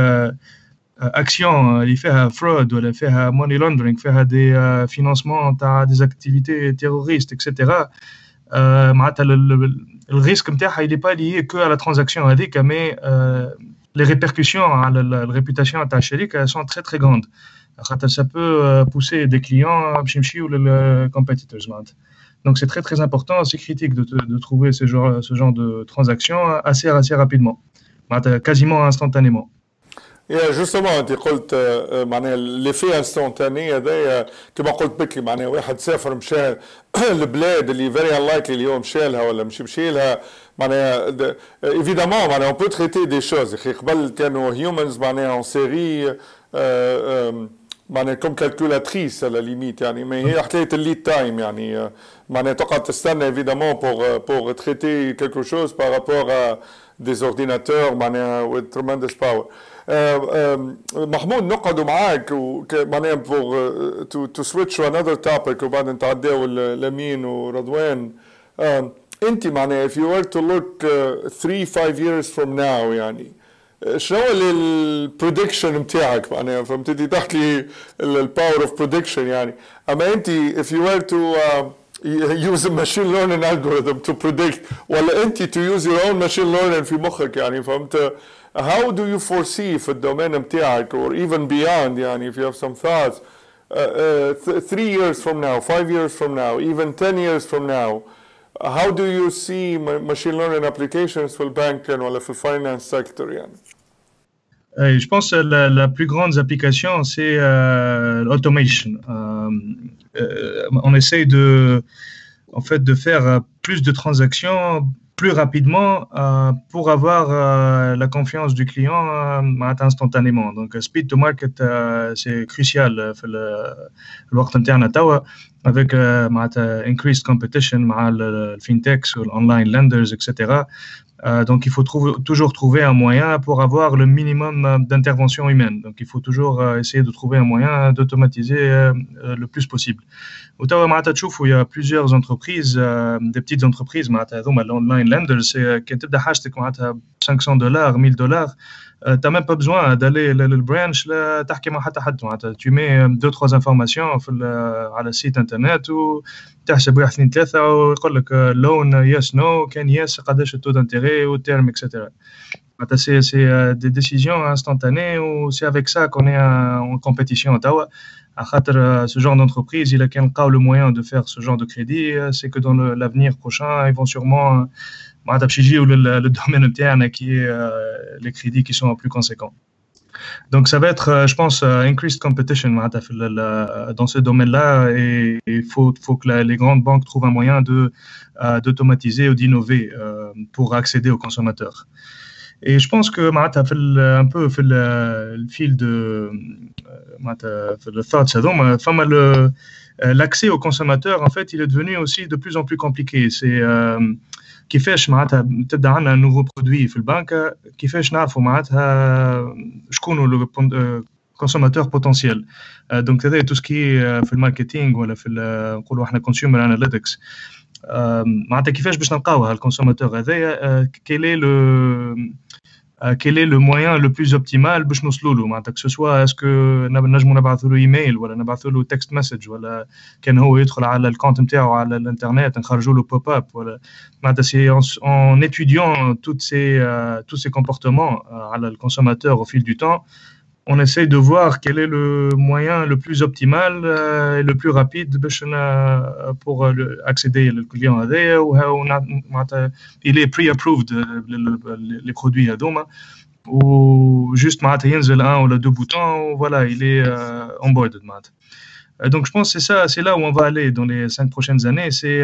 اكسيون اللي فيها فرود ولا فيها موني لوندرينغ فيها دي فينانسمون تاع دي اكتيفيتي تيروريست اكسيتيرا معناتها الريسك نتاعها اللي با ليي كو على ترانزاكسيون هذيك مي les répercussions على la réputation تاع الشركه sont très très grandes خاطر ça peut pousser des clients باش يمشيو للcompetitors معناتها donc c'est très très important c'est critique de, de trouver ce genre, ce genre de transaction assez assez rapidement quasiment instantanément يا جوستومون انت قلت معناها ليفي انستونتاني هذايا كما قلت بكري معناها واحد سافر مشى البلاد اللي فيري انلايكلي اللي هو مشى لها ولا مش مشي لها معناها ايفيدامون معناها اون بو تريتي دي شوز اخي قبل كانوا هيومنز معناها اون سيري معناها كوم كالكولاتريس على ليميت يعني ما هي حكايه الليد تايم يعني معناها تقعد تستنى ايفيدامون بور بور تريتي كيلكو شوز بارابور دي اورديناتور معناها with tremendous power محمود نقعدوا معاك معناها بور تو تو سويتش تو انذر توبيك وبعد نتعداو لمين ورضوان انت معناها if you were to look 3 uh, 5 years from now يعني شنو البريدكشن نتاعك معناها فهمتني تحت لي الباور اوف بريدكشن يعني اما انت if you were to uh, use a machine learning algorithm to predict ولا انت to use your own machine learning في مخك يعني فهمت how do you foresee في الدومين نتاعك or even beyond يعني if you have some thoughts uh, uh, th three years from now five years from now even 10 years from now How do you see machine learning applications for banking ou for finance sector euh, Je pense que la, la plus grande application, c'est euh, l'automation. Euh, euh on essaye de, en fait, de faire euh, plus de transactions plus rapidement euh, pour avoir euh, la confiance du client euh, instantanément. Donc, speed to market, c'est crucial le وقت نتاعنا توا avec increased competition مع le fintechs ou online lenders etc. Euh, donc, il faut toujours trouver un moyen pour avoir le minimum euh, d'intervention humaine. Donc, il faut toujours euh, essayer de trouver un moyen d'automatiser le plus possible. Il y a plusieurs entreprises, des petites entreprises, l'online lender, c'est qui 500 dollars, 1000 dollars. Euh, tu n'as même pas besoin d'aller le branch, tu mets euh, deux, trois informations sur euh, le site internet ou tu as le loan, yes, no, can yes, le taux d'intérêt, au terme, etc. C'est des décisions instantanées ou c'est avec ça qu'on est en compétition. Ce genre d'entreprise, il a le moyen de faire ce genre de crédit, c'est que dans l'avenir prochain, ils vont sûrement. معناتها باش يجيو للدومين نتاعنا qui est les crédits qui sont plus conséquents Donc, ça va être, euh, je pense, euh, increased competition dans ce domaine-là et il faut, faut que les grandes banques trouvent un moyen de, euh, d'automatiser ou d'innover pour accéder aux consommateurs. Et je pense que un peu fait le fil de le thoughts l'accès aux consommateurs en fait il est devenu aussi de plus en plus compliqué c'est كيفاش معناتها تبدأ عندنا نوفو برودوي في البنك كيفاش نعرفوا معناتها شكون لو كونسوماتور بوتنسيال دونك هذا تو سكي في الماركتينغ ولا في نقولوا إحنا كونسيومر اناليتكس معناتها كيفاش باش نلقاو هالكونسوماتور هذايا كيلي لو Euh, quel est le moyen le plus optimal باش نوصلوا له que ce soit est-ce que نجموا نبعثوا له ايميل ولا نبعثوا له تكست مسج ولا كان هو يدخل على الكونت نتاعو على الانترنت نخرجوا له بوب اب ولا معناتها سي en étudiant toutes ces uh, tous ces comportements uh, على الكونسوماتور au fil du temps on essaye de voir quel est le moyen le plus optimal euh, et le plus rapide euh, pour euh, accéder au client. Il est pre-approved, les produits Adoma. Ou juste, il y a un ou deux boutons, voilà, il est on board. Donc je pense que c'est ça, c'est là où on va aller dans les cinq prochaines années, c'est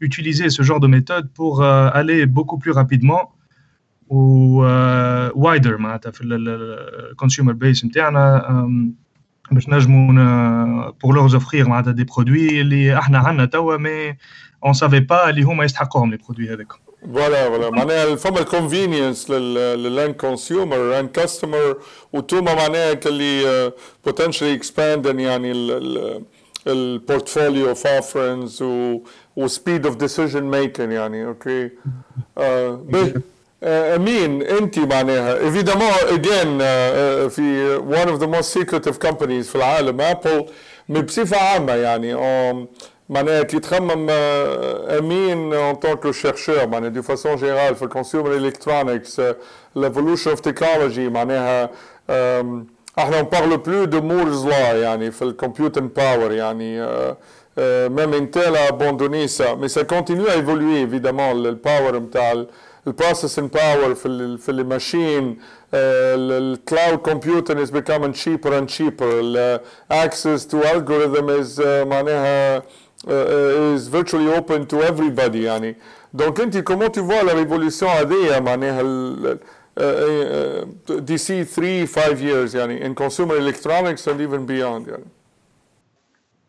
utiliser ce genre de méthode pour aller beaucoup plus rapidement و وايدر معناتها في الكونسيومر بيس نتاعنا باش نجموا بور لوغ اوفرير معناتها دي برودوي اللي إحنا عندنا توا مي اون سافي با اللي هما يستحقوهم لي برودوي هذوك فوالا فوالا معناها فما الكونفينينس للاند كونسيومر اند كاستمر وتوما معناها اللي بوتنشلي اكسباند يعني البورتفوليو اوف اوفرنز وسبيد اوف ديسيجن ميكينج يعني أوكي آه امين انت معناها. ايفيدامون اجين في one of the most secretive companies في العالم ابل بصفة عامة يعني. معناها كي تخمم امين ان طونك شيرشور معناها دي فاسون جينيرال في الكونسيومر الكترونكس ليفولوشن اوف تكنولوجي معناها إحنا اون بارلو بلو دو مورز لا يعني في الكمبيوتر باور يعني abandonné ça, mais ça continue à évoluer évidemment le power نتاع البروسيسنج باور في ال في الماشين الكلاود كمبيوتر is becoming cheaper and cheaper access to algorithm is uh, معناها uh, is virtually open to everybody يعني دونك انت comment tu vois la révolution هذه معناها d'ici 3 5 years يعني in consumer electronics and even beyond يعني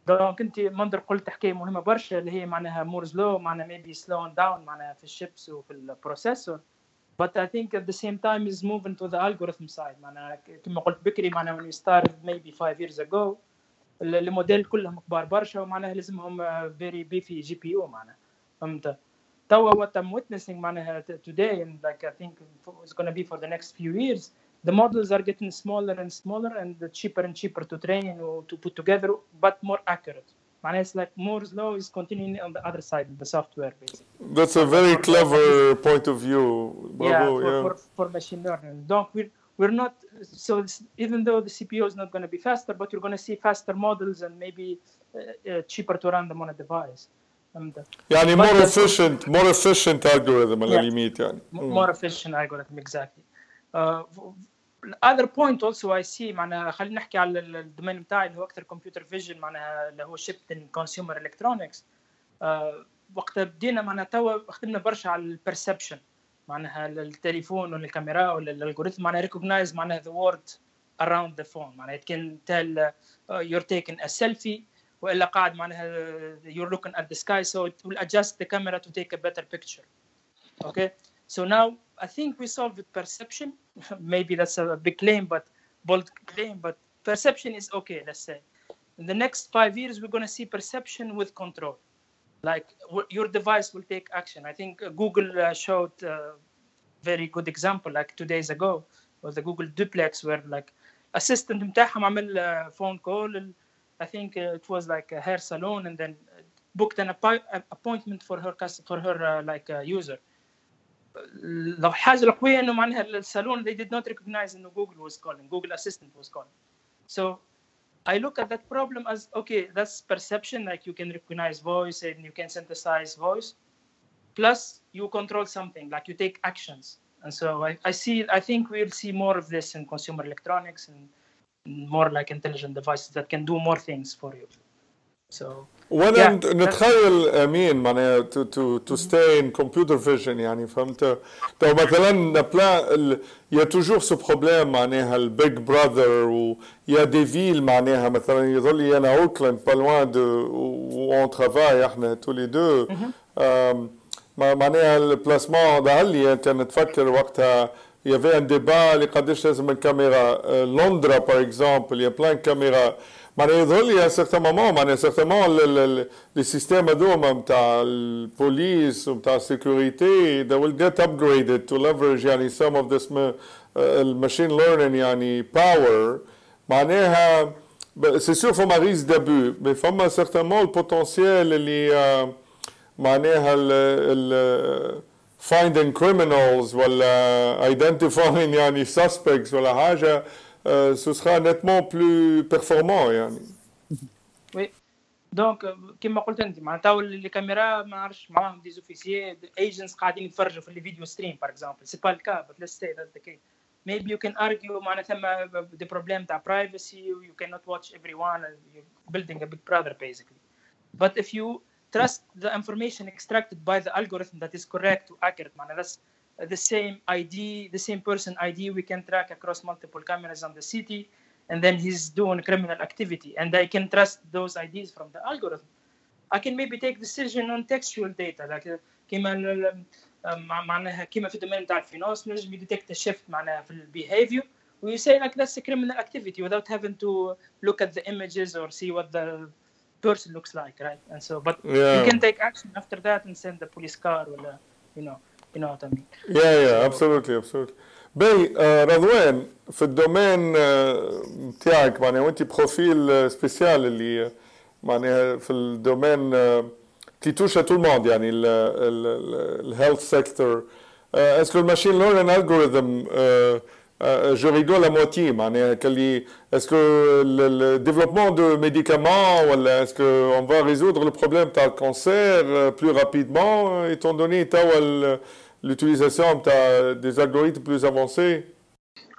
دونك انت منظر قلت حكاية مهمة برشا اللي هي معناها مورز لو معناها ميبي سلون داون معناها في الشيبس وفي البروسيسور but I think at the same time is moving to the algorithm side. معناها كما قلت بكري معناها when we started maybe five years ago الموديل كلهم كبار برشا ومعناها لازمهم very beefy جي بي يو معناها. فهمت؟ توا what I'm witnessing معناها today and like I think it's to be for the next few years the models are getting smaller and smaller and cheaper and cheaper to train and to put together, but more accurate. And it's like Moore's law is continuing on the other side of the software, basically. That's a very clever point of view. Babu. yeah, for, yeah. For, for machine learning. do we're, we're not, so even though the CPU is not going to be faster, but you're going to see faster models and maybe uh, uh, cheaper to run them on a device. And, uh, yeah, more efficient, more efficient algorithm, yeah, limit. Yeah. Mm. More efficient algorithm, exactly. Uh, other point also I see معناها خلينا نحكي على الدومين بتاعي اللي هو أكثر كمبيوتر فيجن معناها اللي هو شيبت ان كونسيومر الكترونكس وقت بدينا معناها توا خدمنا برشا على البرسبشن معناها التليفون ولا الكاميرا ولا الالغوريثم معناها ريكوجنايز معناها ذا وورد اراوند ذا فون معناها كان انت يور تيكن ا سيلفي وإلا قاعد معناها يور لوكن ات ذا سكاي سو ويل ادجست ذا كاميرا تو تيك ا بيتر بيكتشر أوكي سو ناو I think we solved with perception. Maybe that's a big claim, but bold claim, but perception is okay, let's say. In the next five years, we're going to see perception with control. Like your device will take action. I think Google uh, showed a very good example, like two days ago, was the Google Duplex, where like assistant متاعهم عمل phone call. I think it was like a hair salon, and then booked an appointment for her for her uh, like user. لو حاجه القويه انه معناها الصالون they did not recognize انه جوجل was calling Google Assistant was calling so I look at that problem as okay that's perception like you can recognize voice and you can synthesize voice plus you control something like you take actions and so I, I see I think we'll see more of this in consumer electronics and more like intelligent devices that can do more things for you So وأنا yeah. نتخيل امين معناها تو تو تو ستي ان كمبيوتر فيجن يعني فهمت تو مثلا بلا يا توجور سو بروبليم معناها البيج براذر ويا دي فيل معناها مثلا يظل لي أنا اوكلاند با لوان دو اون ترافاي إحنا تو لي دو معناها البلاسمون ظهر انت نتفكر وقتها il y avait un débat اللي قداش لازم الكاميرا لندرا باغ اكزومبل يا بلان كاميرا معناها يظهر لي سيغتان مومون معناها سيغتامون لي سيستيم هذوما نتاع البوليس ونتاع السيكوريتي they will get upgraded to leverage يعني some of this الماشين ليرنينج يعني باور معناها سي سور فما ريس دابو مي فما سيغتامون البوتنسيال اللي معناها ال finding criminals ولا identifying يعني suspects ولا حاجة euh, ce sera nettement plus performant يعني وي دونك كما قلت انت معناتها الكاميرا ما نعرفش معاهم دي زوفيسيي ايجنتس قاعدين يتفرجوا في الفيديو ستريم باغ اكزومبل سي با الكا بس let's say that's the case maybe you can argue معناتها ثم the problem تاع privacy you cannot watch everyone you're building a big brother basically but if you trust the information extracted by the algorithm that is correct or accurate معناتها that's the same ID, the same person ID we can track across multiple cameras on the city, and then he's doing criminal activity, and I can trust those IDs from the algorithm. I can maybe take decision on textual data, like كما معناها كيما في الدومين تاع الفينانس نجم يديتكت شيفت معناها في البيهافيور we say like that's a criminal activity without having to look at the images or see what the person looks like, right? And so, but yeah. you can take action after that and send the police car or, you know, you know what I mean. Yeah, yeah, so, absolutely, absolutely. بي رضوان في الدومين بتاعك معناها وانت بروفيل سبيسيال اللي معناها في الدومين qui touche à tout le monde يعني الهيلث سيكتور est-ce que le machine learning algorithm euh, Euh, je rigole à moitié, est-ce que le, développement de médicaments, est-ce qu'on va résoudre le problème du cancer euh, plus rapidement, euh, étant donné l'utilisation des algorithmes plus avancés?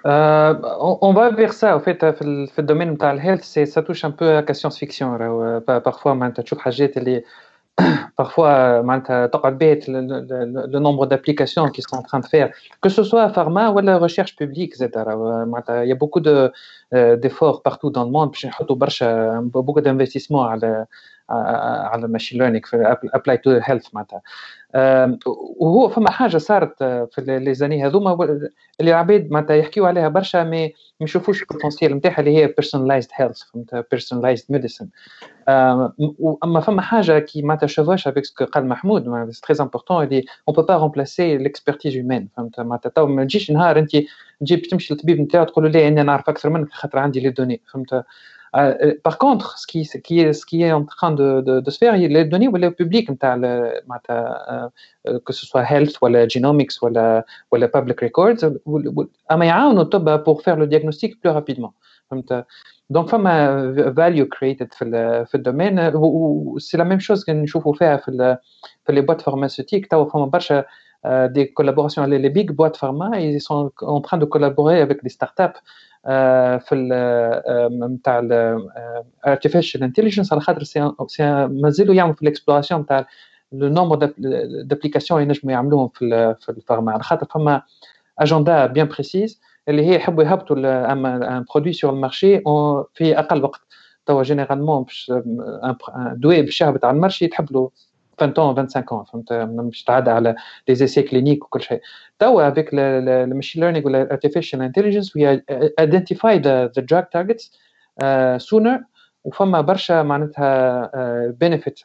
Euh, on, va vers ça, en fait, euh, le domaine de la health, ça touche un peu à la science-fiction. Euh, parfois, tu parfois le nombre d'applications qu'ils sont en train de faire, que ce soit à la pharma ou à la recherche publique, etc. Il y a beaucoup d'efforts partout dans le monde, beaucoup d'investissements à le machine learning, apply to health. وهو فما حاجة صارت في لي زاني. هذوما اللي العباد معناتها يحكيو عليها برشا ما ما يشوفوش البوتنسيال نتاعها اللي هي personalized health فهمت؟ personalized medicine. أما فما حاجة كي معناتها شوفاش افيك سكو قال محمود سي تري امبورتون اللي اون بو با رومبلاسي ليكسبرتيز هيومان فهمت؟ معناتها تو ما تجيش نهار أنت تجي تمشي للطبيب نتاعو تقول له لا اني نعرف أكثر منك خاطر عندي لي دوني فهمت؟ Par contre, ce qui, est, en train de, se faire, les données ou les public, euh, que ce soit health ou la genomics ou la, ou la public records, pour faire le diagnostic plus rapidement. Donc, comme value created dans le, domaine, c'est la même chose que nous faire dans les boîtes pharmaceutiques. des collaborations avec les big boîtes pharma, ils sont en train de collaborer avec des startups في نتاع artificial intelligence على خاطر مازالوا يعملوا في الاكسبلوراسيون نتاع لو نومبر دابليكاسيون ينجموا يعملوهم في في الفارما على خاطر فما اجندا بيان بريسيز اللي هي يحبوا يهبطوا ان برودوي سور المارشي في أقل وقت. توا جينيرالمون باش دواء باش يهبط على المارشي تحب له 20 ans 25 ans فهمت؟ مش تعدى على لي زيسي كلينيك وكل شيء. توا افيك الماشين ليرنينغ ولا artificial intelligence we identify the, the drug targets uh, sooner. وفما برشا معناتها بينيفيت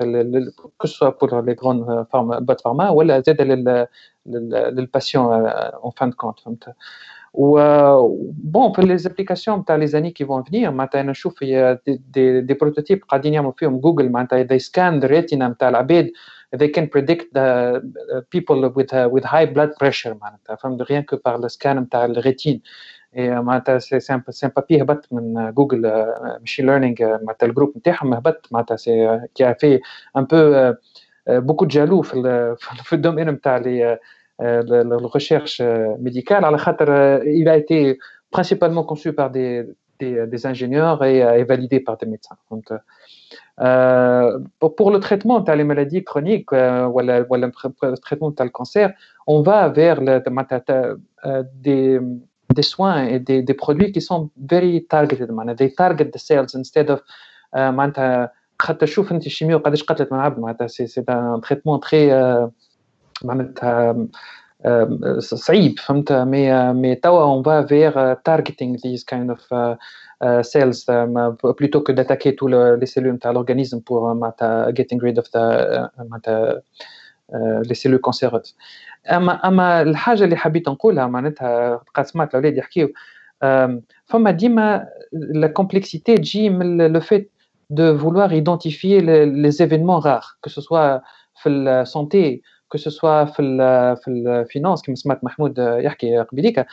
كو بور لي غرون فارما ولا زاد للباسيون اون فان كونت فهمت؟ و بون في لي زابليكاسيون تاع لي زاني كي فون فينير معناتها انا نشوف دي, دي, دي بروتوتيب قاعدين يعملوا فيهم جوجل معناتها they scan the retina نتاع العباد they can predict the people with with high blood pressure معناتها فهمت rien que par le scan نتاع الريتين معناتها سي ان بابي هبط من جوجل ماشين ليرنينغ معناتها الجروب نتاعهم هبط معناتها سي كي في ان بو بوكو جالو في في الدومين نتاع لي euh, la recherche euh, médicale. Euh, il a été principalement conçu par des, des, ingénieurs et, validé par des médecins. Donc, pour le traitement, tu as les maladies chroniques ou, le traitement, tu as le cancer, on va vers le, des, des, soins et des, produits qui sont very targeted. They target the cells instead of. Euh, c'est un traitement très. معناتها سي ان تريتمون تري معناتها صعيب فهمت مي مي توا اون فا فيغ تارجيتينغ these kind of uh, cells um, plutôt que d'attaquer tous le, les cellules نتاع l'organisme pour معناتها getting rid of the معناتها uh, les cellules cancéreuses اما اما الحاجه اللي حبيت نقولها معناتها قد سمعت الاولاد يحكيو فما ديما لا كومبلكسيتي تجي من لو فيت de vouloir identifier les, les événements rares que ce soit في السانتي que ce soit la finance, comme Mahmoud euh, Yahki euh, Qbilika,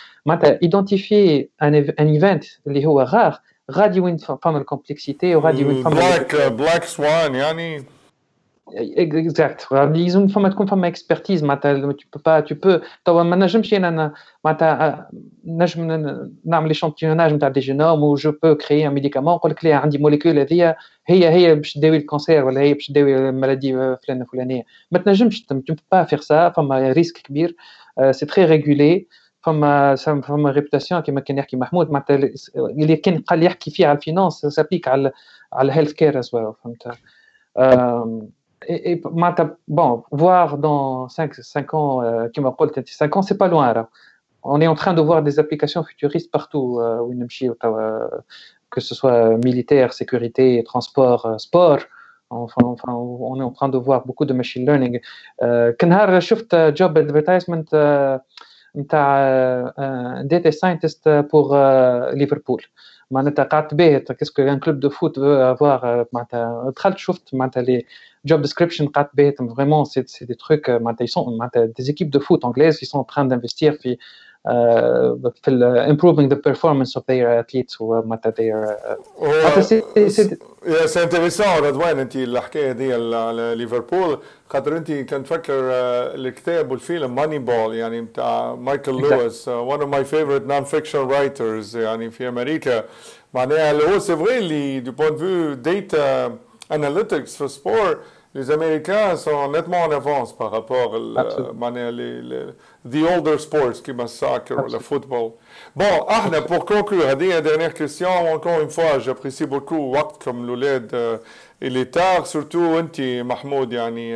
identifier un, event qui est rare, radio une femme complexité, radio. Mm, euh, black, Swan. اكزاكت لازم فما تكون فما اكسبرتيز معناتها tu peux pas tu peux توا ما نجمش انا معناتها نجم نعمل اشانتيوناج نتاع دي جينوم و جو بو كري ان ميديكامون نقول لك لا عندي موليكول هذيا هي هي باش تداوي الكونسير ولا هي باش تداوي المالادي فلانه فلانيه ما تنجمش tu peux pas faire ça فما ريسك كبير سي تري ريغولي فما فما ريبوتاسيون كما كان يحكي محمود معناتها اللي كان قال يحكي فيه على الفينانس سابليك على على الهيلث كير از ويل فهمت et, bon, voir dans 5, 5 ans, euh, qui m'a 5 ans, c'est pas loin. Là. On est en train de voir des applications futuristes partout, euh, que ce soit militaire, sécurité, transport, sport. Enfin, enfin, on est en train de voir beaucoup de machine learning. كنهار شفت job advertisement نتاع data scientist pour Liverpool. معناتها قعدت باهت كاسكو ان كلوب دو فوت افواغ معناتها دخلت شفت معناتها لي job description قعدت باهت vraiment c'est c'est des trucs معناتها ils sont معناتها des équipes de foot anglaises ils sont en train d'investir في في improving the performance of their athletes ومعناتها their سي انتريسون رضوان انت الحكايه دي على ليفربول خاطر انت كنت تفكر الكتاب والفيلم ماني بول يعني بتاع مايكل لويس one of my favorite non-fiction writers يعني في امريكا معناها اللي هو سي فري اللي دو بوينت فيو داتا اناليتكس في سبور les Américains sont nettement en avance par rapport à les, les, the older sports comme le soccer ou le football. Bon, Ahna, pour conclure, une dernière question. Encore une fois, j'apprécie beaucoup Wakt comme l'OLED et les tard, surtout Inti, Mahmoud, yani,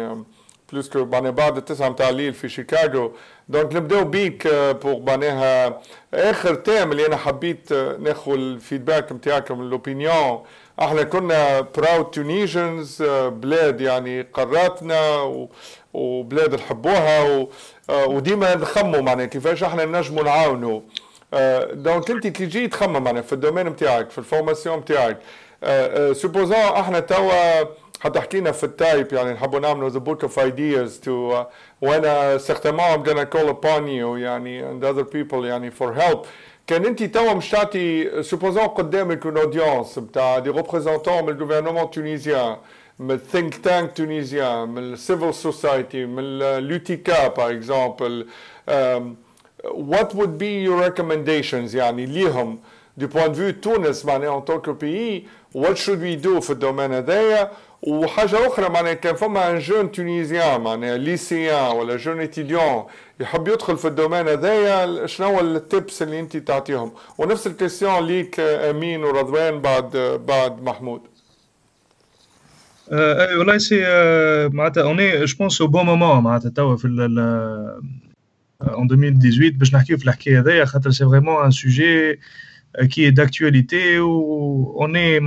plus que بعد التسعة متاع الليل في شيكاغو دونك نبداو بيك بور معناها اخر تام اللي انا حبيت ناخذ الفيدباك نتاعكم الاوبينيون أحنا كنا براود تونيجنز بلاد يعني قاراتنا وبلاد نحبوها وديما نخموا معناها كيفاش أحنا نجموا نعاونوا دونك أنت كي جيت تخمم معناها في الدومين نتاعك في الفورماسيون نتاعك سوبوزون أحنا توا حتحكينا في التايب يعني نحبوا نعملوا book of ideas to uh, وأنا certainement I'm gonna call upon you يعني and other people يعني for help. كان انت توا مش تعطي سوبوزون قدامك اون اودينس بتاع دي ريبريزونتون من الجوفرنمون تونيزيان من الثينك تانك تونيزيان من السيفل سوسايتي من اليوتيكا باغ اكزومبل what would be your recommendations يعني ليهم du point de vue تونس معناها en tant que pays what should we do في الدومين هذايا وحاجة أخرى معناها كان فما ان جون تونيزيان معناها ليسيان ولا جون ايتيديون يحب يدخل في الدومين هذايا شنو هو التبس اللي أنت تعطيهم؟ ونفس الكيستيون ليك أمين ورضوان بعد بعد محمود. أي والله سي معناتها اوني جو بونس أو بون مومون معناتها توا في en 2018 باش نحكيو في الحكاية هذايا خاطر سي فريمون ان سوجي qui est d'actualité où on est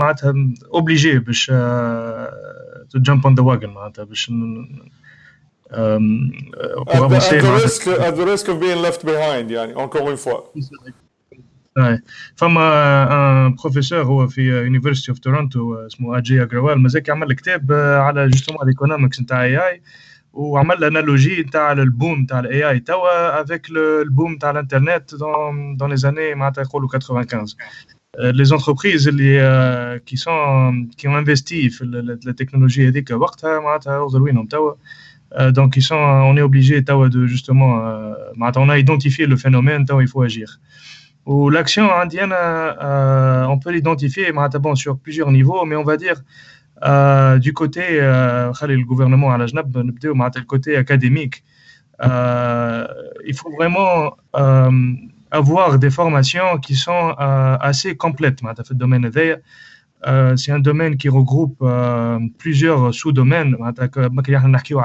obligé de jump on the wagon pour avancer. At the, risk, at the risk of being left behind, يعني, encore une fois. Ouais. فما ان بروفيسور هو في يونيفرسيتي اوف تورونتو اسمه أجي اجروال مازال عمل كتاب على جوستومون الايكونومكس نتاع اي اي وعمل انالوجي نتاع البوم نتاع الاي اي توا افيك البوم نتاع الانترنت دون دون لي زاني معناتها يقولوا 95 لي زونتربريز اللي كي سون كي اون انفستي في التكنولوجيا هذيك وقتها معناتها وصل وينهم توا دونك ils sont on est obligé توا de justement معناتها on a identifié le phénomène توا il faut agir ou l'action indienne on peut l'identifier معناتها bon sur plusieurs niveaux mais on va dire euh, du côté euh, le gouvernement à la le côté académique euh, il faut vraiment avoir des formations qui sont assez complètes dans le domaine c'est un domaine qui regroupe plusieurs sous-domaines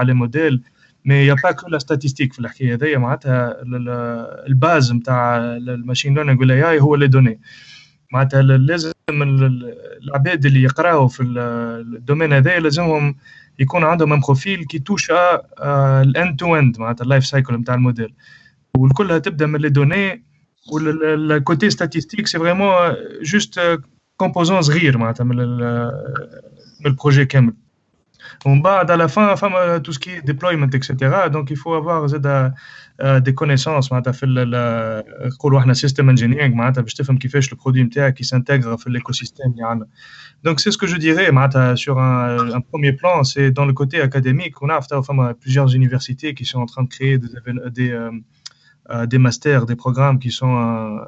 les modèles mais il n'y a pas que la statistique le base le machine learning هو les données معناتها لازم العباد اللي يقراوا في الدومين هذا لازمهم يكون عندهم ان بروفيل كي توش الاند تو اند معناتها اللايف سايكل نتاع الموديل. والكلها تبدا من لي دوني والكوتي ستاتيستيك سي فريمون جوست كومبوزون صغير معناتها من البروجي كامل. ومن بعد على فان فما تو سكي ديبلويمنت اكسيتيرا دونك يفو افوار زاد دي كونيسونس معناتها في نقولوا احنا سيستم انجينيرينغ معناتها باش تفهم كيفاش البرودوي نتاعك يسانتيغ في الايكو سيستيم اللي عندنا دونك سي سكو جو ديري معناتها سور ان بروميير بلان سي دون لو كوتي اكاديميك ونعرف تو فما بليزيور يونيفرسيتي كي سون ان تران كريي دي, دي Euh, des masters, des programmes qui sont euh,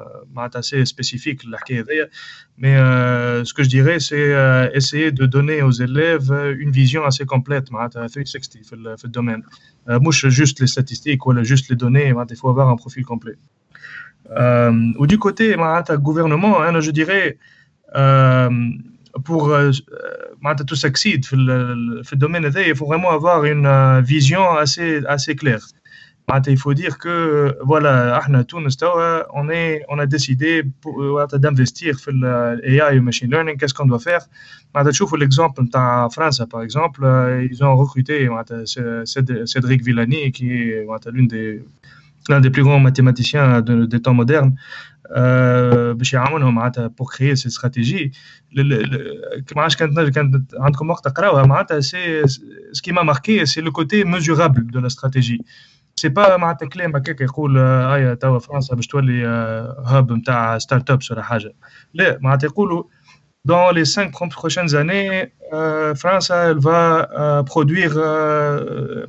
assez spécifiques, mais euh, ce que je dirais, c'est essayer de donner aux élèves une vision assez complète, 360 dans le domaine. Moi, juste les statistiques ou juste les données, il faut avoir un profil complet. ou du côté gouvernement, hein, je dirais, pour euh, tout succéder dans le domaine il faut vraiment avoir une vision assez claire il faut dire que voilà on est on a décidé d'investir dans l'AI et le machine learning. Qu'est-ce qu'on doit faire? Tu vois l'exemple de France par exemple ils ont recruté Cédric Villani qui est l'une des l'un des plus grands mathématiciens des temps modernes. Euh, pour créer cette stratégie ce qui m'a marqué c'est le côté mesurable de la stratégie c'est pas معناتها كلام هكاك يقول هيا توا فرنسا باش تولي هاب نتاع ستارت ابس ولا حاجه لا معناتها يقولوا dans les cinq prochaines années euh, France elle va euh, produire euh,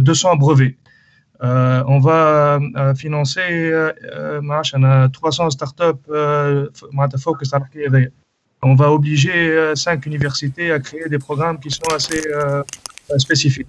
200 brevets euh, on va euh, financer 300 startups on va obliger 5 universités à créer des programmes qui sont assez spécifiques.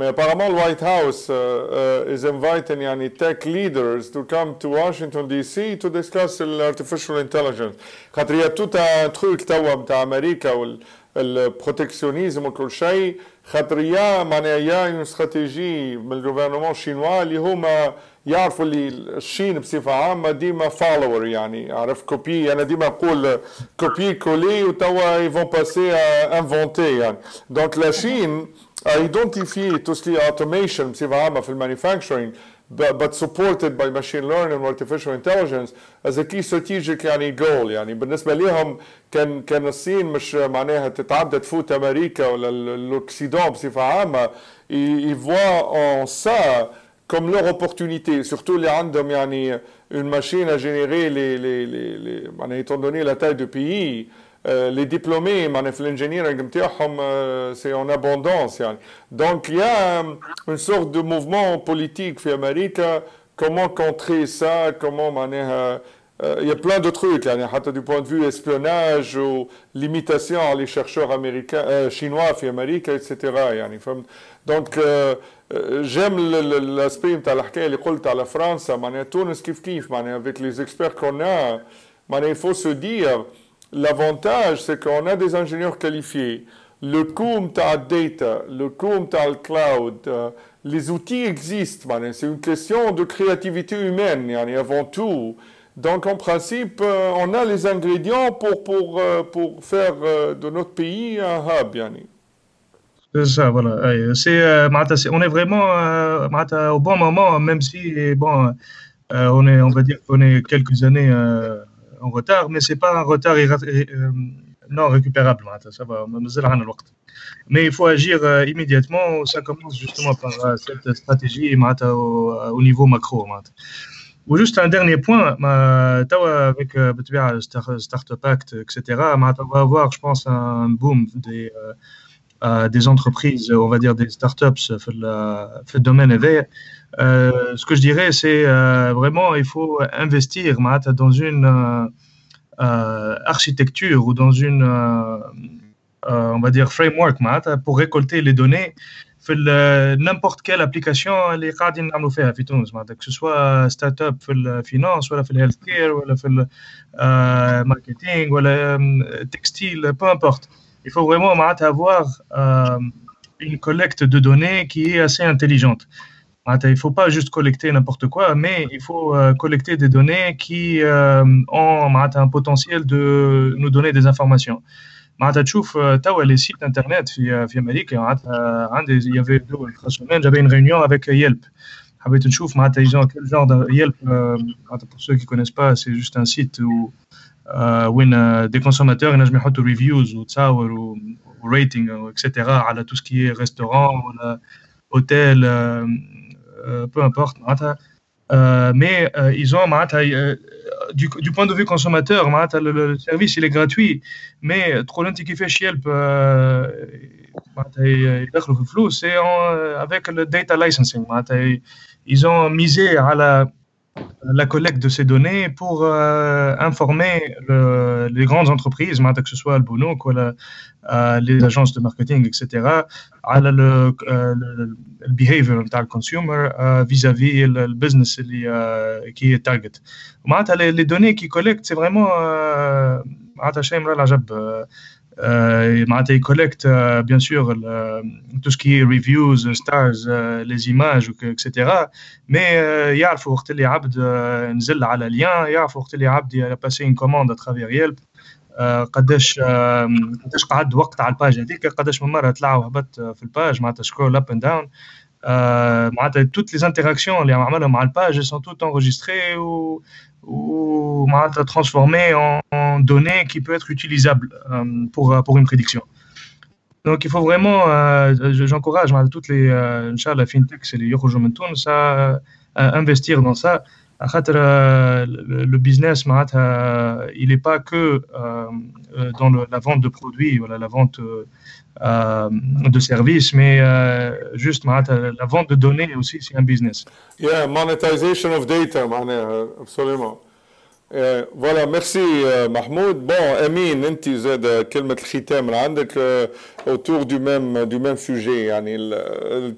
Mais apparemment, le White House uh, uh, is inviting yani, tech leaders to come to Washington, D.C. to discuss artificial intelligence. خاطر tout un truc توا نتاع أمريكا والبروتكسيونيزم وكل شيء خاطر يا معناها اون استراتيجي من الجوفرنمون الشينوا اللي هما يعرفوا اللي الصين بصفه عامه ديما فولور يعني عرف كوبي أنا ديما نقول كوبي كولي وتوا يفون باسي انفونتي يعني دونك لا شين ايدنتيفي تو سلي اوتوميشن بصفه عامه في المانيفاكتشرينج but supported by machine learning and artificial intelligence as a key strategic يعني goal يعني بالنسبة لهم كان كان الصين مش معناها تتعدى تفوت أمريكا ولا l'Occident بصفة عامة voient en ça comme leur opportunité surtout les عندهم يعني une machine à générer les les les, les معناها étant donné la taille du pays Euh, les diplômés l'engineering euh, c'est en abondance donc il y a une sorte de mouvement politique en Amérique comment contrer ça? Comment euh, il y a plein de trucs du point de vue espionnage ou limitation les chercheurs américains chinois en Amérique etc donc j'aime l'aspect de la France avec les experts qu'on a. Il faut se dire L'avantage, c'est qu'on a des ingénieurs qualifiés. Le de data, le de cloud, euh, les outils existent. C'est une question de créativité humaine avant tout. Donc, en principe, euh, on a les ingrédients pour, euh, faire de notre pays un hub. C'est ça, voilà. On est vraiment au bon moment, même si bon, on, est, on va dire qu'on est quelques années en retard, mais c'est pas un retard euh, non récupérable. Ça va, mais il faut agir euh, immédiatement. Ça commence justement par euh, cette stratégie au, niveau macro. Ou juste un dernier point, avec le Startup Act, etc., on va avoir, je pense, un boom des, entreprises, on va dire des startups dans le domaine éveil. Euh, ce que je dirais, c'est euh, vraiment, il faut investir dans une euh, architecture ou dans une, on va dire, framework pour récolter les données n'importe quelle application اللي قاعدين نعملوا فيها في تونس que ce soit start-up في الفينانس ولا في الهيلث كير ولا في الماركتينغ ولا textile peu importe il faut vraiment avoir une collecte de données qui est assez intelligente il ne faut pas juste collecter n'importe quoi, mais il faut euh, collecter des données qui euh, ont un potentiel de nous donner des informations. تشوف توا les sites internet في في امريكا عندي il y avait deux ou trois semaines j'avais une réunion avec Yelp حبيت نشوف معناتها ils ont quel genre de Yelp pour ceux qui connaissent pas c'est juste un site où وين des consommateurs ينجموا يحطوا reviews وتصاور و rating etc على tout ce qui est restaurant ولا hôtel peu importe mais ils ont du, point de vue consommateur le, service il est gratuit. Mais trop longtemps qui fait chier c'est avec le data licensing ils ont misé à la la collecte de ces données pour euh, informer le, les grandes entreprises, que ce soit le Bono, euh, les agences de marketing, etc., à le, le, le, behavior du consumer euh, vis-à-vis le, business qui est target. Les, les données qu'ils collectent, c'est vraiment euh, il collecte euh, bien sûr tout ce qui est reviews, stars, euh, les images, etc. Mais يعرف وقت اللي عبد نزل على لien يعرف وقت اللي عبد passer une commande à travers Yelp قداش قداش قعد وقت على الباج هذيك قداش من مره طلع وهبط في الباج معناتها سكرول اب اند داون معناتها toutes les interactions اللي عملهم مع الباج sont toutes enregistrées ou ou transformé en, en données qui peut être utilisable euh, pour, pour une prédiction. Donc, il faut vraiment, euh, j'encourage toutes les euh, fintechs et les ça, à investir dans ça. Le business, il n'est pas que dans la vente de produits, voilà, la vente de services, mais juste la vente de données aussi, c'est un business. Yeah, monetization of data, absolument. Euh, voilà, merci euh, Mahmoud. Bon, Amine, انت زاد كلمة الختام من عندك autour du même du même sujet يعني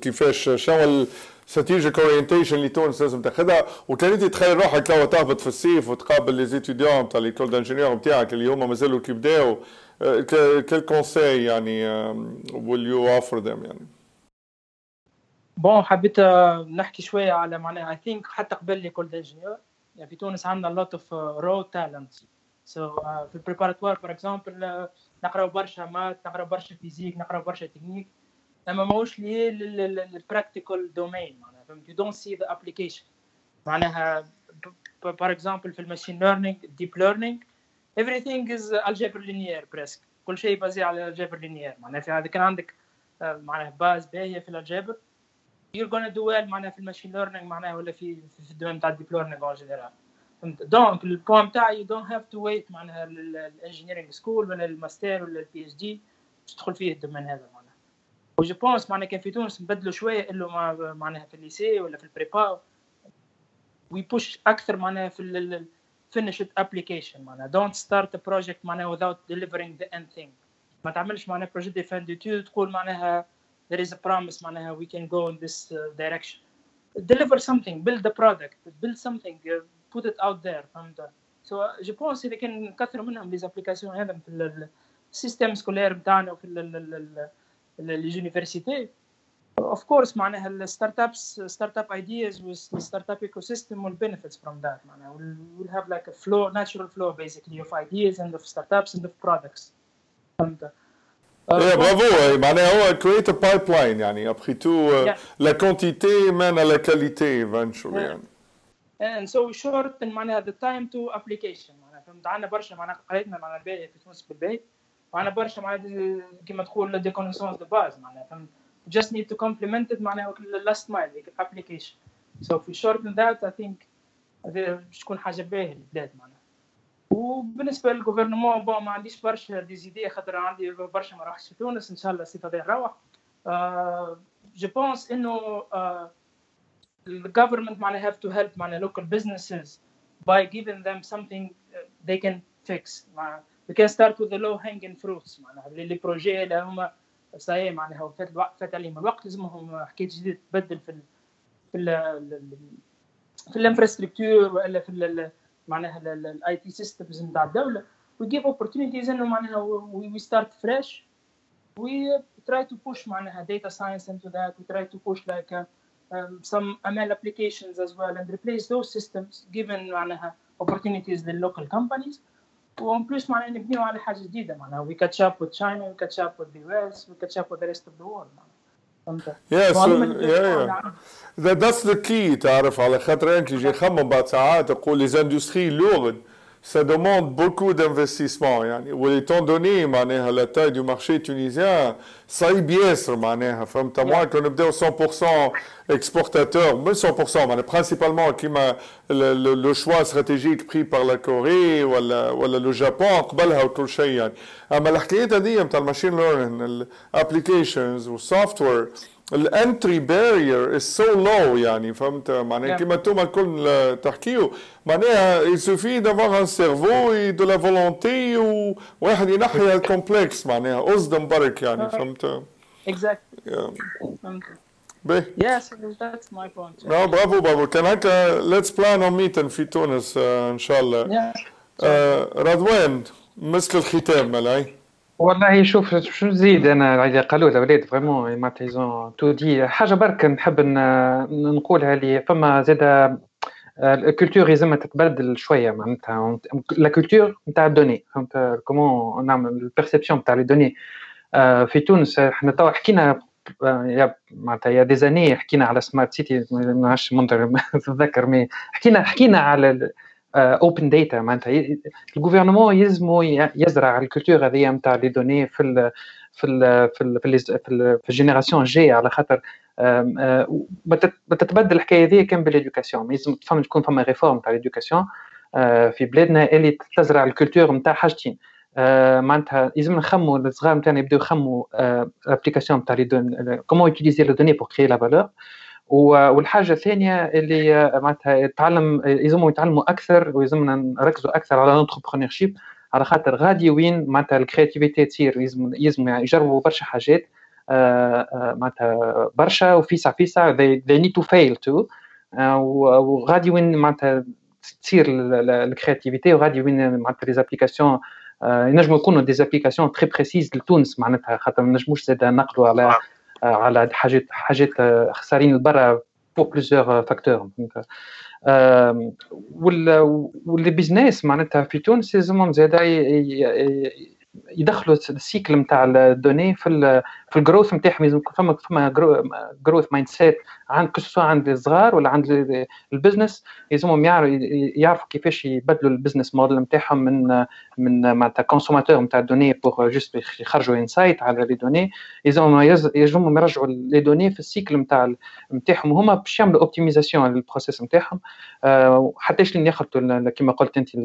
كيفاش شنو strategic orientation اللي تونس لازم تاخذها وكان انت تخيل روحك لو تهبط في الصيف وتقابل لي زيتيديون تاع ليكول دانجينيور نتاعك اللي هما مازالوا كيبداو كل كونساي يعني will you offer them يعني بون حبيت نحكي شوية على معناها. I think حتى قبل ليكول دانجينيور يعني في تونس عندنا uh, raw talents so uh, في البريباراتوار فور اكزومبل نقراو برشا مات نقراو برشا فيزيك نقراو برشا تكنيك أما ماهوش لي للبراكتيكال دومين معناها. فهمت؟ يو دونت سي ذا ابليكيشن معناها بار اكزومبل في الماشين ليرنينج ديب ليرنينج everything is algebra linear presque. كل شيء بازي على الجبر لينير معناها في هذا كان عندك معناها باز باهية في الجبر you're gonna do well معناها في الماشين ليرنينج معناها ولا في في الدوام تاع الديب ليرنينج اون جينيرال فهمت؟ دونك البوان تاعي you don't have to wait معناها للانجينيرينج سكول ولا الماستر ولا البي اتش دي باش تدخل فيه الدومين هذا معناها. وجو بونس معناها كان في تونس نبدلوا شوية إلا معناها في الليسي ولا في البريبا وي بوش أكثر معناها في ال finish it application معناها don't start a project معناها without delivering the end thing ما تعملش معناها بروجيكت دي فان تقول معناها there is a promise معناها we can go in this uh, direction deliver something build the product build something uh, put it out there فهمت so جو بونس اذا كان نكثروا منهم لي زابليكاسيون هذا في السيستم سكولير بتاعنا وفي اليونيفرسيتي اوف كورس معناها الستارت ابس ستارت اب ايدياز والستارت اب ايكو سيستم والبنفيتس فروم ذات معناها ويل هاف لايك فلو ناتشرال فلو بيزيكلي اوف ايدياز اند اوف ستارت ابس اند اوف برودكتس فهمت؟ آه، برافو معناها هو كريت ا بايب لاين يعني ابخي تو لا كونتيتي مان لا كاليتي ايفينشولي يعني. And so short معناها the time to application. معناها فهمت؟ عندنا برشا معناها قرايتنا معناها باهيه في تونس بالباهي وعندنا برشا معناها كيما تقول لا دي كونيسونس دو باز معناها فهمت؟ Just need to complement it معناها last mile application. So if we shorten that I think تكون حاجة باهية للبلاد معناها. وبالنسبة للجوفرنمون بون ما عنديش برشا ديزيدي خاطر عندي برشا ما راحش في تونس إن شاء الله الصيف هذا نروح جو بونس إنه الجفرمنت معناها have to help معناها local businesses by giving them something they can fix. we can start with the low hanging fruits معناها اللي بروجي اللي هما صحيح معناها وفات الوقت فات عليهم الوقت لازمهم حكايات جديدة تبدل في الـ في الـ في الانفراستركتور وإلا في معناها الاي تي سيستمز نتاع الدولة. وي جيف اوبورتونيتيز إنه معناها وي ستارت فريش وي تراي تو بوش معناها داتا ساينس انتو ذات وي تراي تو بوش لايك سم ML applications as well and replace those systems given معناها opportunities للوكال كومبانيز وان بلوس معناها نبنيو على حاجة جديدة معناها وي كاتش اب وذ تشاينا وي كاتش اب وذ ذا اس وي كاتش اب وذ ريست اوف ذا وورلد يس ذا ذاتس ذا كي تعرف على خاطر أنت جي خمم بعد ساعات تقول لي زاندوستري لوغد ça demande beaucoup d'investissement يعني étant donné معناها la taille du marché tunisien صعيب ياسر معناها فهمت moi كنا نبداو 100% exportateur mais 100% معناها principalement كيما le, le, le choix stratégique pris par la Corée ولا ولا le Japon قبلها وكل شيء يعني اما الحكايات هذه نتاع الماشين ليرنينج الابلكيشنز والسوفت الانتري بارير از سو لو يعني فهمت؟ معناها كيما أنتم الكل تحكيوا معناها يسوفي دافوار ان سيرفو دو لا فولونتي وواحد ينحي الكومبلكس معناها قصد برك يعني فهمت؟ اكزاكت باهي يس ذاتس ماي بوينت برافو برافو كان هكا ليتس بلان اون ميتن في تونس ان شاء الله رضوان مسك الختام ملاي والله شوف شو نزيد أنا اللي قالوا الاولاد فريمون معناتها ايزون تو دي حاجة برك نحب نقولها لي. فما زاد الكولتور يلزمها تتبدل شوية معناتها. لا كولتور نتاع الدوني فهمت؟ كومون نعمل البيرسيبسيون نتاع لي دوني. في تونس إحنا توا حكينا معناتها يا دي زاني حكينا على سمارت سيتي ما نعرفش منظر نتذكر مي حكينا حكينا على اوبن داتا معناتها. الجوفرنمون يلزمو يزرع الكولتور هذيا نتاع لي دوني في ال في ال في ال في, ال في, ال في الجينيراسيون الجايه على خاطر ما تتبدل الحكاية هذه كان بالاديوكاسيون لازم تفهم تكون فما ريفورم تاع الاديوكاسيون في بلادنا اللي تزرع الكولتور نتاع حاجتين معناتها لازم نخموا الصغار نتاعنا يبداو يخموا الابليكاسيون تاع لي دون كومون يوتيليزي لو دوني بور كري لا فالور والحاجة الثانية اللي معناتها يتعلم يلزموا يتعلموا أكثر ويلزمنا نركزوا أكثر على لونتربرونور شيب على خاطر غادي وين معناتها الكرياتيفيتي تصير يلزم يلزم يجربوا برشا حاجات معناتها برشا وفيسع فيسع they, they need to fail too وغادي وين معناتها تصير الكرياتيفيتي وغادي وين معناتها لي زابليكاسيون ينجموا يكونوا دي زابليكاسيون تري بريسيز لتونس معناتها خاطر ما نجموش زاد نقلوا على على حاجات حاجات خسارين لبرا بور بليزيور فاكتور واللي بيزنس معناتها في تونس لازمهم زاد يدخلوا السيكل نتاع الدوني في في الجروث نتاعهم فما فما جروث مايند سيت عند كسوا عند الصغار ولا عند البزنس لازمهم يعرفوا كيفاش يبدلوا البزنس موديل نتاعهم من من معناتها كونسوماتور نتاع الدوني بور جوست يخرجوا انسايت على لي دوني. يلزمهم يرجعوا لي دوني في السيكل نتاع نتاعهم هما باش يعملوا اوبتيميزاسيون للبروسيس نتاعهم. حتى لين يخلطوا كما قلت أنت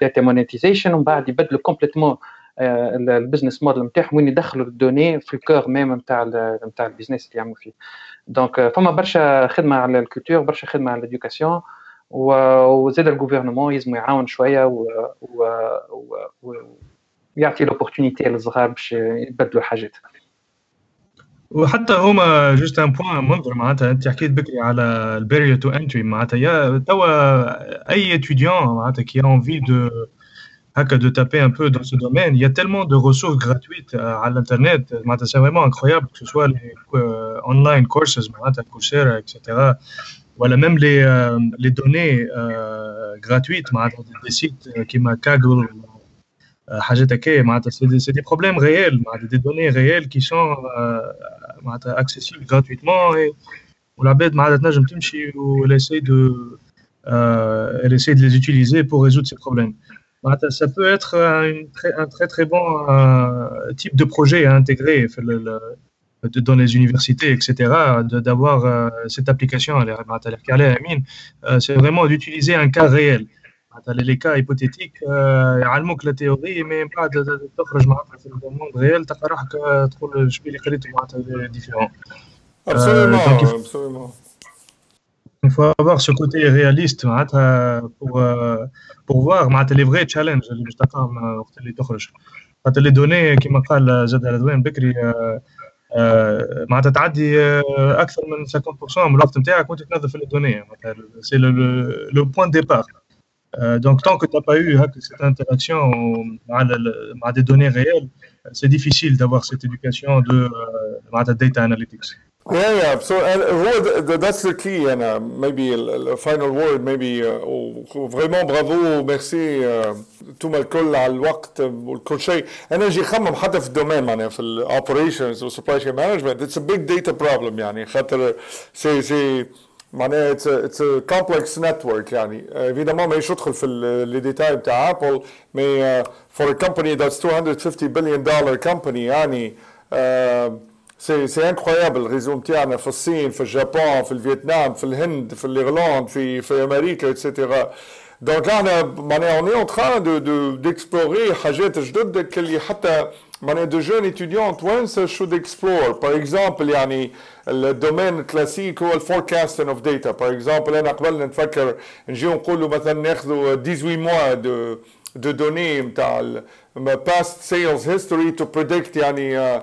داتا مونيتيزيشن ومن بعد يبدلوا كومبليتمون البزنس موديل نتاعهم وين يدخلوا الدوني في الكور ميم نتاع نتاع البيزنس اللي يعملوا فيه دونك فما برشا خدمة على الكولتور برشا خدمة على الاديوكاسيون وزاد الجوفرنمون يلزم يعاون شوية. ويعطي لوبورتونيتي للصغار باش يبدلوا حاجات وحتى هما جوست ان بوان منظر معناتها أنت حكيت بكري على البارير تو انتري معناتها توا أي اتيديون معناتها كي انفي دو de taper un peu dans ce domaine. Il y a tellement de ressources gratuites à l'Internet. C'est vraiment incroyable, que ce soit les euh, online courses, etc. Voilà, même les, euh, les données euh, gratuites, des sites qui Kaggle, c'est des problèmes réels, des données réelles qui sont accessibles gratuitement. Et la bête, elle essaie de les utiliser pour résoudre ces problèmes. Ça peut être un très très bon euh, type de projet à intégrer dans les universités, etc., d'avoir euh, cette application. Euh, c'est vraiment d'utiliser un cas réel. Les cas hypothétiques, il y a la théorie, mais pas de le monde réel, tu différent. Absolument, absolument. Il faut avoir ce côté réaliste pour, pour voir les vrais challenges اللي باش تلقاهم وقت اللي تخرج خاطر لي دوني كما قال زاد رضوان بكري معناتها تعدي اكثر من 50% من الوقت نتاعك وانت تنظف لي دوني سي لو بوان ديبار دونك tant que tu n'as pas eu cette interaction مع مع des données réelles c'est difficile d'avoir cette éducation de معناتها data analytics Yeah, yeah. So uh, that's the key, and uh, maybe a, final word, maybe uh, bravo, merci توما الكل على الوقت وكل شيء. أنا نجي خمم حتى في الدومين معناها في الاوبريشنز والسبلاي chain مانجمنت اتس ا بيج داتا بروبلم يعني خاطر سي سي معناها اتس كومبلكس نتورك يعني ايفيدامون ماهيش ندخل في لي ديتاي بتاع ابل مي فور ا كومباني ذاتس 250 بليون دولار كومباني يعني سي انكرويابل الريزو نتاعنا في الصين في اليابان في الفيتنام في الهند في الإيرلند في في أمريكا اتسيتيرا دونك إحنا معناها اون اون تران دو دو ديكسبلوري حاجات جدد اللي حتى معناها دو جون اتيديون توانسه شود اكسبلور باغ اكزومبل يعني الدومين الكلاسيك هو الفوركاستنج اوف داتا باغ اكزومبل أنا قبل نتفكر نجيو نقولوا مثلا ناخذوا 18 موا دو دو دوني نتاع past sales history to predict يعني uh,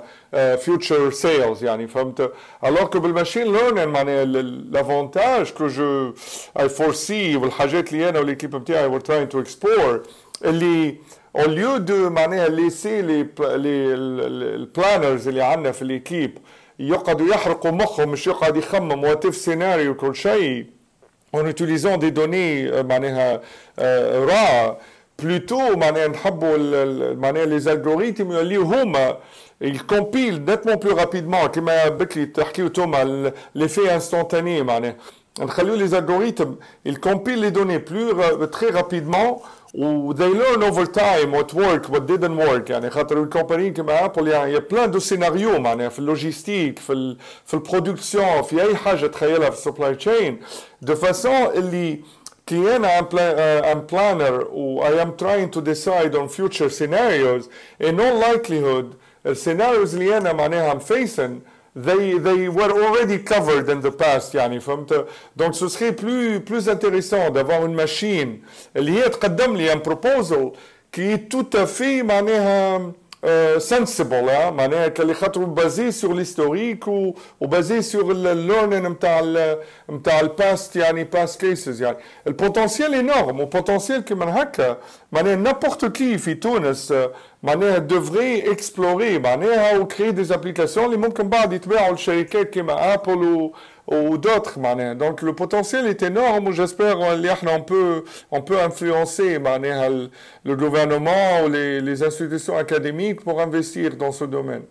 future sales يعني فهمت alors que بالماشين ليرنينج معناها l'avantage que je I foresee والحاجات اللي أنا والكيب نتاعي we're trying to explore اللي au lieu de معناها les les البلانرز اللي عندنا في الكيب يقعدوا يحرقوا مخهم مش يقعد يخمم وات اف سيناريو كل شيء en utilisant des données معناها raw plutôt معناها نحبوا معناها لي الجوريثم يوليو هما يكومبيل نتمون بلو رابيدمون كما بكري تحكيو توما ليفي انستونتاني معناها نخليو لي الجوريثم يكومبيل لي دوني بلو تري رابيدمون و they learn over time what worked what didn't work يعني خاطر الكومباني كما ابل يعني يا بلان دو سيناريو معناها في اللوجيستيك في ال في البرودكسيون في اي حاجه تخيلها في السبلاي تشين دو فاسون اللي كي انا ام ام بلانر و I am trying to decide on future scenarios in all likelihood السيناريوز اللي انا معناها ام facing they they were already covered in the past يعني فهمت donc ce serait plus plus intéressant d'avoir une machine اللي هي تقدم لي un proposal qui est tout à سنسبل uh, معناها اللي خاطر بازي سور ليستوريك وبازي سور الليرنينج نتاع نتاع الباست يعني باست كيسز يعني البوتنسيال انورم وبوتنسيال كيما هكا معناها نابورت كي في تونس معناها دوفري اكسبلوري معناها وكري دي ابليكاسيون اللي ممكن بعد يتباعوا لشركات كيما ابل و ou d'autres معناها donc le potentiel est énorme j'espère on peut on peut influencer معناها le gouvernement ou les, les institutions académiques pour investir dans ce domaine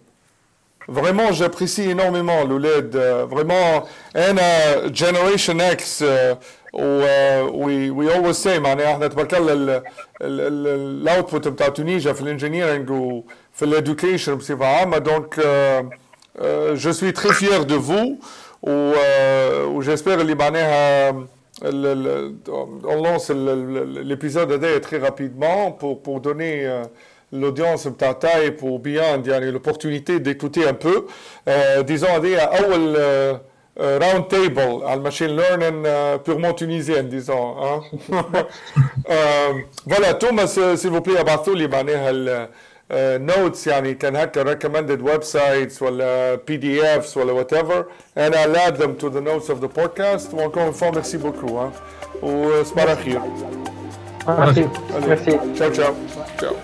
Vraiment, j'apprécie énormément l'OLED. Uh, vraiment, and uh, Generation X, uh, we, we always say, معناها احنا تبارك الله الاوتبوت بتاع تونيجا في الانجينيرنج وفي الاديوكيشن بصفه عامه دونك je suis très fier de vous وجيسبر اللي معناها on lance l'épisode هذايا très rapidement pour, pour donner l'audience بتاع تايب وبياند يعني l'opportunité d'écouter un peu disons هذايا اول راوند تيبل على الماشين ليرنينج بيرمون تونيزيان ديزون فوالا توماس سيل فو بلي ابعثوا لي معناها نوتس يعني كان هكا recommended websites ولا PDFs ولا whatever and I'll add them to the notes of the podcast وانكور une fois merci beaucoup hein. وصباح الخير Merci. Merci. Ciao ciao. Ciao.